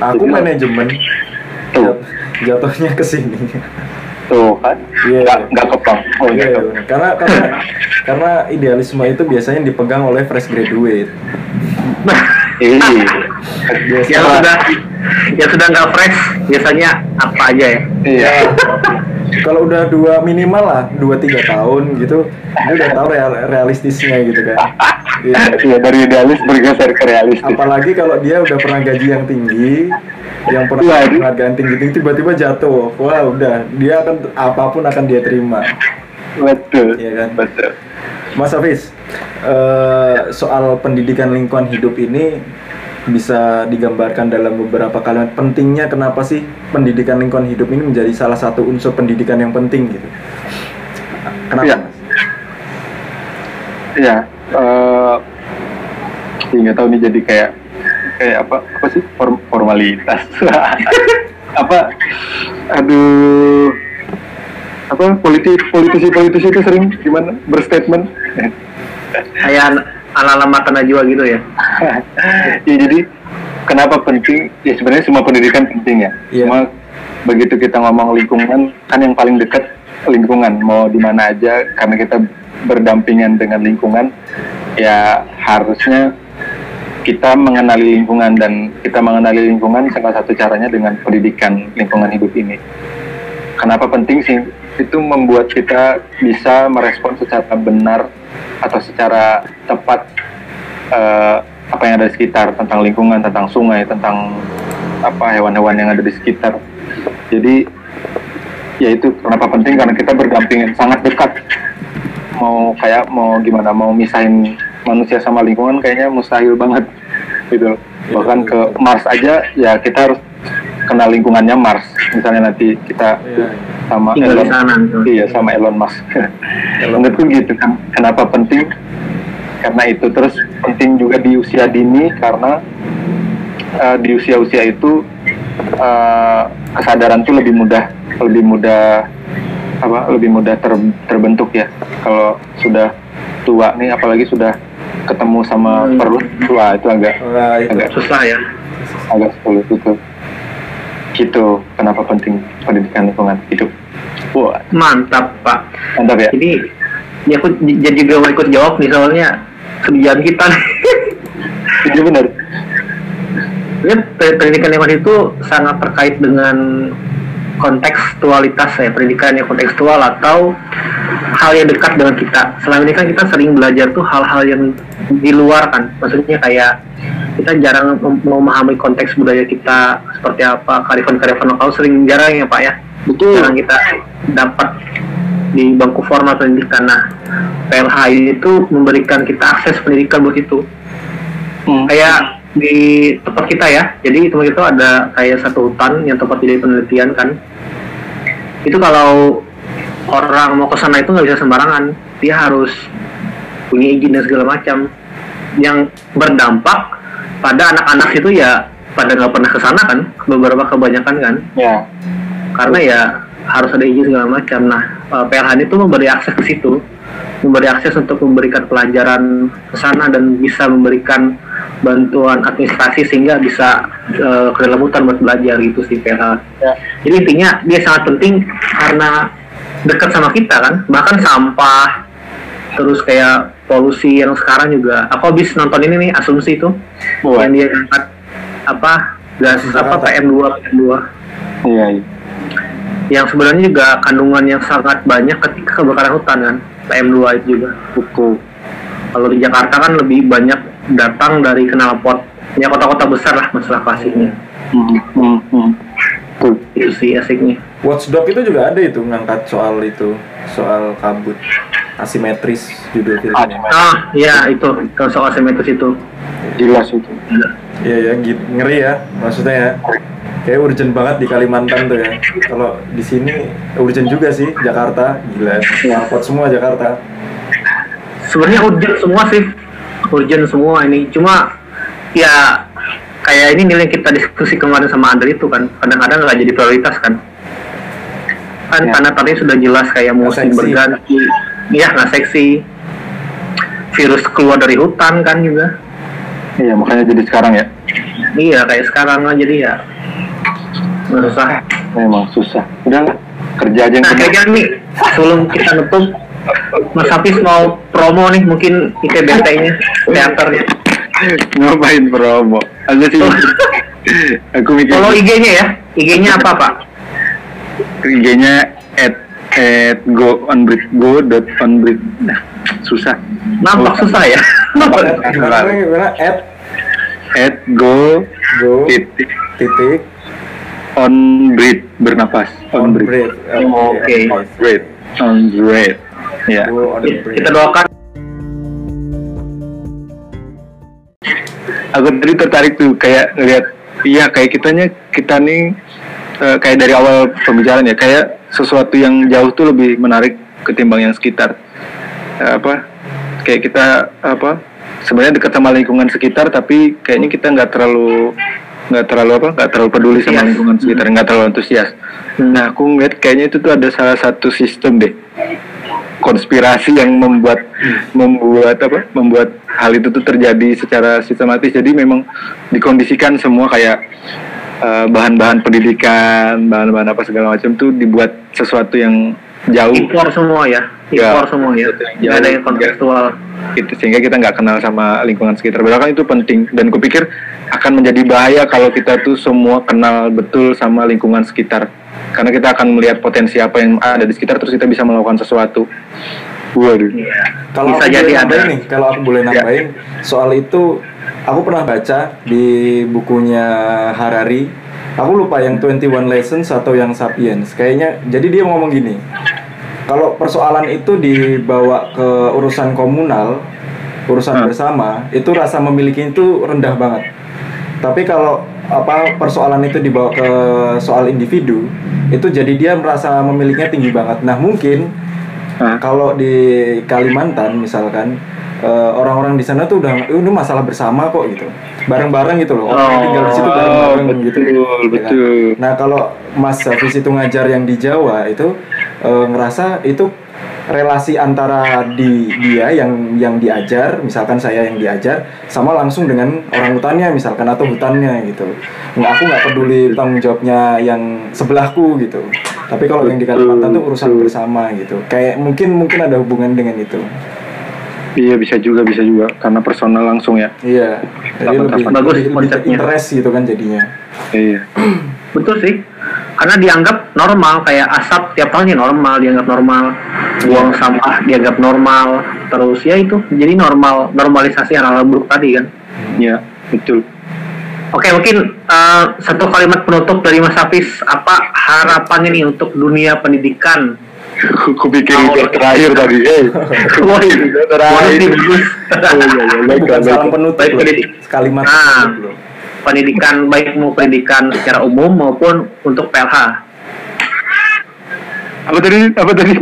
Aku manajemen. Tuh. Jat- jatuhnya ke sini. Tuh kan Iya, nggak iya. nggak oh Iya, gitu iya. karena karena [LAUGHS] karena idealisme itu biasanya dipegang oleh fresh graduate. iya yang sudah yang sudah nggak fresh biasanya apa aja ya? iya kalau udah dua minimal lah dua tiga tahun gitu dia udah tahu real, realistisnya gitu kan Iya. Iya, dari idealis bergeser ke realistis apalagi kalau dia udah pernah gaji yang tinggi yang pernah Waduh. penghargaan tinggi tinggi tiba-tiba jatuh wah udah dia akan apa pun akan dia terima betul Iya kan? betul Mas Hafiz eh, soal pendidikan lingkungan hidup ini bisa digambarkan dalam beberapa kalimat pentingnya kenapa sih pendidikan lingkungan hidup ini menjadi salah satu unsur pendidikan yang penting gitu kenapa Iya. Mas? Iya, eh ya nggak tahu nih jadi kayak kayak apa apa sih? Form- formalitas. [LAUGHS] Apa? Aduh. Apa? Politik politisi politisi itu sering gimana? Berstatement. Kayak ala-ala mata najwa gitu ya. [LAUGHS] ya jadi kenapa penting? Ya sebenarnya semua pendidikan penting ya. Iya. cuma begitu kita ngomong lingkungan kan yang paling dekat lingkungan. Mau di mana aja karena kita berdampingan dengan lingkungan ya harusnya kita mengenali lingkungan dan kita mengenali lingkungan salah satu caranya dengan pendidikan lingkungan hidup ini. Kenapa penting sih? Itu membuat kita bisa merespon secara benar atau secara tepat eh, apa yang ada di sekitar tentang lingkungan tentang sungai tentang apa hewan-hewan yang ada di sekitar. Jadi ya itu kenapa penting karena kita berdampingan sangat dekat. Mau kayak mau gimana mau misahin manusia sama lingkungan kayaknya mustahil banget gitu. Bahkan ke Mars aja ya kita harus kenal lingkungannya Mars. Misalnya nanti kita Iya. sama Tinggal Elon sana. iya sama [LAUGHS] Elon Musk. Menurutku gitu kan kenapa penting? Karena itu. Terus penting juga di usia dini karena eh, di usia-usia itu eh, kesadaran tuh lebih mudah lebih mudah apa lebih mudah ter- terbentuk ya. Kalau sudah tua nih apalagi sudah ketemu sama Hmm. perut tua itu agak Wah, itu. agak Susah ya. agak sulit itu gitu kenapa penting pendidikan lingkungan hidup wah Mantap Pak. mantap ya Jadi ya aku jadi juga mau ikut jawab nih soalnya kerjaan kita. iya benar Ya, pe- pendidikan lingkungan itu sangat terkait dengan kontekstualitas ya pendidikan yang kontekstual atau hal yang dekat dengan kita. Selama ini kan kita sering belajar tuh hal-hal yang di luar kan, maksudnya kayak kita jarang mem- memahami konteks budaya kita seperti apa, karifan-karifan lokal sering jarang ya Pak ya. betul Jarang kita dapat di bangku formal pendidikan. Nah, PLH itu memberikan kita akses pendidikan buat itu Hmm. kayak di tempat kita ya. Jadi tempat kita ada kayak satu hutan yang tempat jadi penelitian kan. Itu kalau orang mau ke sana itu nggak bisa sembarangan. Dia harus punya izin dan segala macam. Yang berdampak pada anak-anak itu ya pada nggak pernah ke sana kan. Beberapa kebanyakan kan. Ya. Karena ya harus ada izin segala macam. Nah, eh, PLH itu memberi akses ke situ, memberi akses untuk memberikan pelajaran ke sana dan bisa memberikan bantuan administrasi sehingga bisa eh, ke dalam hutan buat belajar gitu sih PLH. Ya. Jadi intinya dia sangat penting karena dekat sama kita kan, bahkan sampah terus kayak polusi yang sekarang juga. Aku habis nonton ini nih asumsi itu Wah. yang dia angkat apa gas apa Jakarta. PM2 PM2 Iya, iya. yang sebenarnya juga kandungan yang sangat banyak ketika kebakaran hutan kan PM2 itu juga Betul. Kalau di Jakarta kan lebih banyak datang dari knalpot ya kota-kota besar lah masalah klasiknya Hmm, hmm, hmm. Betul. itu sih asiknya Watchdog itu juga ada itu ngangkat soal itu soal kabut asimetris judul filmnya. ah ya itu kalau soal asimetris itu Jelas itu. Iya ya, gitu. ngeri ya maksudnya ya. Kayak urgent banget di Kalimantan tuh ya. Kalau di sini urgent juga sih Jakarta, gila. Knalpot semua Jakarta. Sebenarnya urgent semua sih. Urgent semua ini. Cuma ya kayak ini nilai kita diskusi kemarin sama Andre itu kan. Kadang-kadang nggak jadi prioritas kan. Kan Ya. karena tadi sudah jelas kayak musim berganti. Ya nggak seksi. Virus keluar dari hutan kan juga. Iya, makanya jadi sekarang ya. iya kayak sekarang lah. Jadi ya susah Memang susah. Udahlah, kerja aja yang nah kayaknya nih. Sebelum kita nutup Mas Hafiz mau promo nih mungkin ITBT-nya teaternya Ngapain promo? Aku sih. aku mikir Kalau IG-nya ya, IG-nya apa Pak? IG-nya at at go on breed go dot on breed. Nah, susah. Nampak susah ya. Gimana? At At go go titik titik on breed bernapas on on bread. Oke. On breed. On breed. Ya. Bread. Kita doakan. Aku tadi tertarik tuh kayak ngeliat iya kayak kitanya kita nih eh, kayak dari awal pembicaraan ya kayak sesuatu yang jauh tuh lebih menarik ketimbang yang sekitar. Eh, apa kayak kita apa sebenarnya dekat sama lingkungan sekitar tapi kayaknya kita nggak terlalu nggak terlalu apa nggak terlalu peduli sama lingkungan sekitar nggak terlalu antusias. Hmm. nah aku ngeliat kayaknya itu tuh ada salah satu sistem deh konspirasi yang membuat membuat apa membuat hal itu tuh terjadi secara sistematis. Jadi memang dikondisikan semua kayak eh, bahan-bahan pendidikan bahan-bahan apa segala macam tuh dibuat sesuatu yang jauh impor semua ya, Ya. impor semua ya. Nggak ada yang kontekstual. gitu sehingga kita nggak kenal sama lingkungan sekitar padahal kan itu penting dan kupikir akan menjadi bahaya kalau kita tuh semua kenal betul sama lingkungan sekitar karena kita akan melihat potensi apa yang ada di sekitar terus kita bisa melakukan sesuatu waduh Iya. Kalau Bisa jadi boleh ada. nih, kalau aku boleh nambahin soal itu, aku pernah baca di bukunya Harari. Aku lupa yang 21 Lessons atau yang Sapiens. Kayaknya jadi dia ngomong gini. Kalau persoalan itu dibawa ke urusan komunal, urusan Hmm. bersama, itu rasa memiliki itu rendah banget. Tapi kalau apa persoalan itu dibawa ke soal individu, itu jadi dia merasa memilikinya tinggi banget. Nah, mungkin Hah? kalau di Kalimantan misalkan eh, orang-orang di sana tuh udah "Eh, ini masalah bersama kok gitu. Bareng-bareng gitu loh. Orang yang tinggal di situ Oh, bareng-bareng betul, gitu. ya kan? betul. nah kalau Mas Hafiz itu ngajar yang di Jawa itu eh, ngerasa itu relasi antara di dia yang yang diajar misalkan saya yang diajar sama langsung dengan orang hutannya misalkan atau hutannya gitu. Nggak aku nggak peduli tanggung jawabnya yang sebelahku gitu. Tapi kalau yang di Kalimantan tuh urusan bersama gitu. Kayak mungkin mungkin ada hubungan dengan itu iya bisa juga bisa juga karena personal langsung ya iya jadi Dapat lebih? Bagus lebih, lebih konsepnya. interest gitu kan jadinya iya [CLEARS THROAT] Betul sih. Karena dianggap normal kayak asap tiap tahun ya normal, dianggap normal. Buang sampah dianggap normal. Terus ya itu jadi normal, normalisasi hal-hal buruk tadi kan. iya betul Oke, mungkin eh, satu kalimat penutup dari Mas Hafiz, apa harapannya nih untuk dunia pendidikan Aku pikir itu terakhir tadi. Eh, [LAUGHS] Woi, terakhir. nih, bagus. [LAUGHS] Oh iya, iya. Salam penutup Baik, loh. pendidik. Kalimat Nah. pendidikan baik mau pendidikan secara umum maupun untuk PLH. Apa tadi? Apa tadi?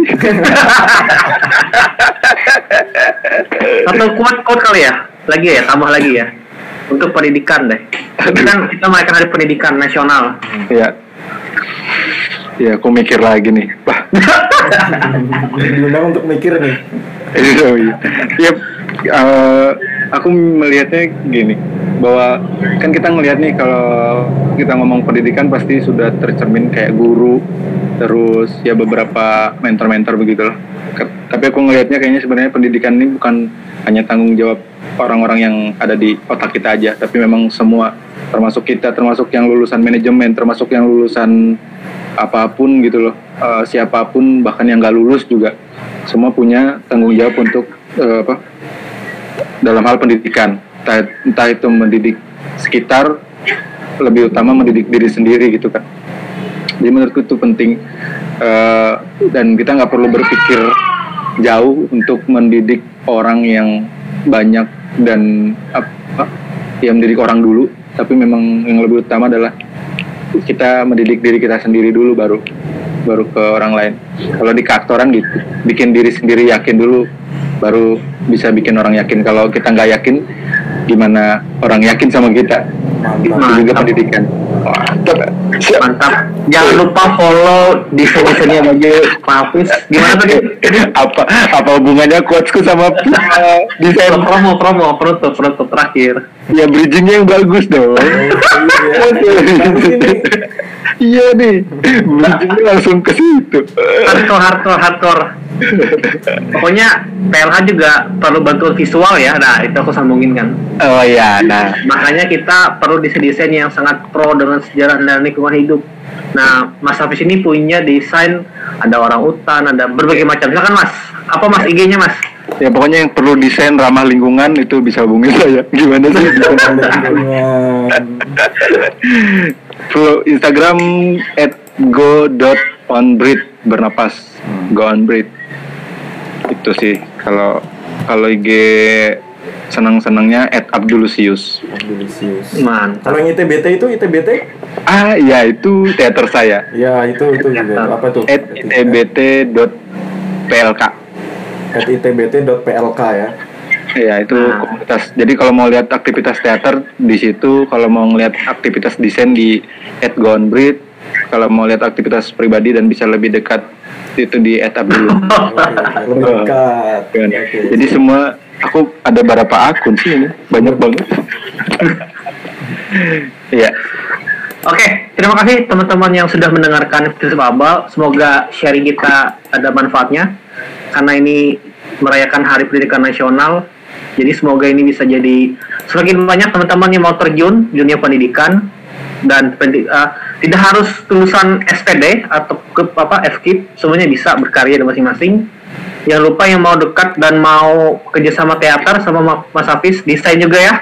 Atau kuat kuat kali ya? Lagi ya, tambah lagi ya. Untuk pendidikan deh. Kan kita merayakan hari pendidikan nasional. Iya. Ya, aku mikir lagi nih. [LAUGHS] Diundang untuk mikir nih. Iya, iya. Iya, eh, aku melihatnya gini, bahwa kan kita ngelihat nih kalau kita ngomong pendidikan pasti sudah tercermin kayak guru, terus ya beberapa mentor-mentor begitu loh. Tapi aku ngelihatnya kayaknya sebenarnya pendidikan ini bukan hanya tanggung jawab orang-orang yang ada di otak kita aja, tapi memang semua termasuk kita, termasuk yang lulusan manajemen, termasuk yang lulusan apa pun gitu loh, Eh, siapa pun bahkan yang nggak lulus juga semua punya tanggung jawab untuk eh, apa dalam hal pendidikan. Entah, entah itu mendidik sekitar lebih utama mendidik diri sendiri gitu kan jadi menurutku itu penting. Eh, dan kita nggak perlu berpikir jauh untuk mendidik orang yang banyak dan apa ya mendidik orang dulu tapi memang yang lebih utama adalah kita mendidik diri kita sendiri dulu baru baru ke orang lain. Kalau di kantoran gitu bikin diri sendiri yakin dulu baru bisa bikin orang yakin. Kalau kita nggak yakin gimana orang yakin sama kita? Itu juga pendidikan. Mantap Siap. Mantap. Jangan lupa follow di sini bagi Pak Hafiz. Gimana tadi? apa apa hubungannya quotesku sama uh, [LAUGHS] desain Promo, promo, penutup, penutup terakhir. ya bridgingnya yang bagus dong [LAUGHS] iya nih bridgingnya langsung ke situ Hardcore, hardcore, hardcore. Pokoknya PLH juga perlu bantuan visual ya. Nah, itu aku sambungin kan. oh ya nah Makanya kita perlu desain-desain yang sangat pro dengan sejarah dan lingkungan hidup. Nah, Mas Hafiz ini punya desain ada orang hutan, ada berbagai macam. Silakan Mas. Apa Mas IG-nya Mas? ya pokoknya yang perlu desain ramah lingkungan itu bisa hubungi saya gimana sih [LAUGHS] follow Instagram at go.onbreed bernapas go on breed itu sih kalau kalau IG senang senangnya at Abdulusius Delicious. Mantap. Kalau yang ITBT itu ITBT? ah ya itu teater saya Ya itu itu juga. Apa tuh? at itbt.plk At itbt.plk ya. Ya itu Nah. komunitas jadi kalau mau lihat aktivitas teater di situ kalau mau ngeliat aktivitas desain di at go on breed kalau mau lihat aktivitas pribadi dan bisa lebih dekat itu di at Abdul [LAUGHS] Lebih dekat. Oke. Jadi semua aku ada berapa akun sih ini? Banyak banget. [LAUGHS] Iya. Oke, terima kasih teman-teman yang sudah mendengarkan episode Abal. Semoga sharing kita ada manfaatnya. Karena ini merayakan Hari Pendidikan Nasional. Jadi semoga ini bisa jadi semakin banyak teman-teman yang mau terjun dunia pendidikan dan uh, tidak harus tulisan SPD atau ke apa FKIP semuanya bisa berkarya di masing-masing. Jangan lupa yang mau dekat dan mau kerja sama teater sama Mas Hafiz desain juga ya.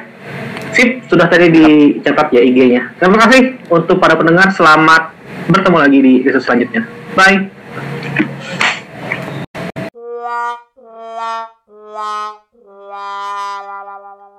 Sip, sudah tadi dicatat ya IG-nya. Terima kasih untuk para pendengar. Selamat bertemu lagi di episode selanjutnya. Bye. la la, la, la, la, la.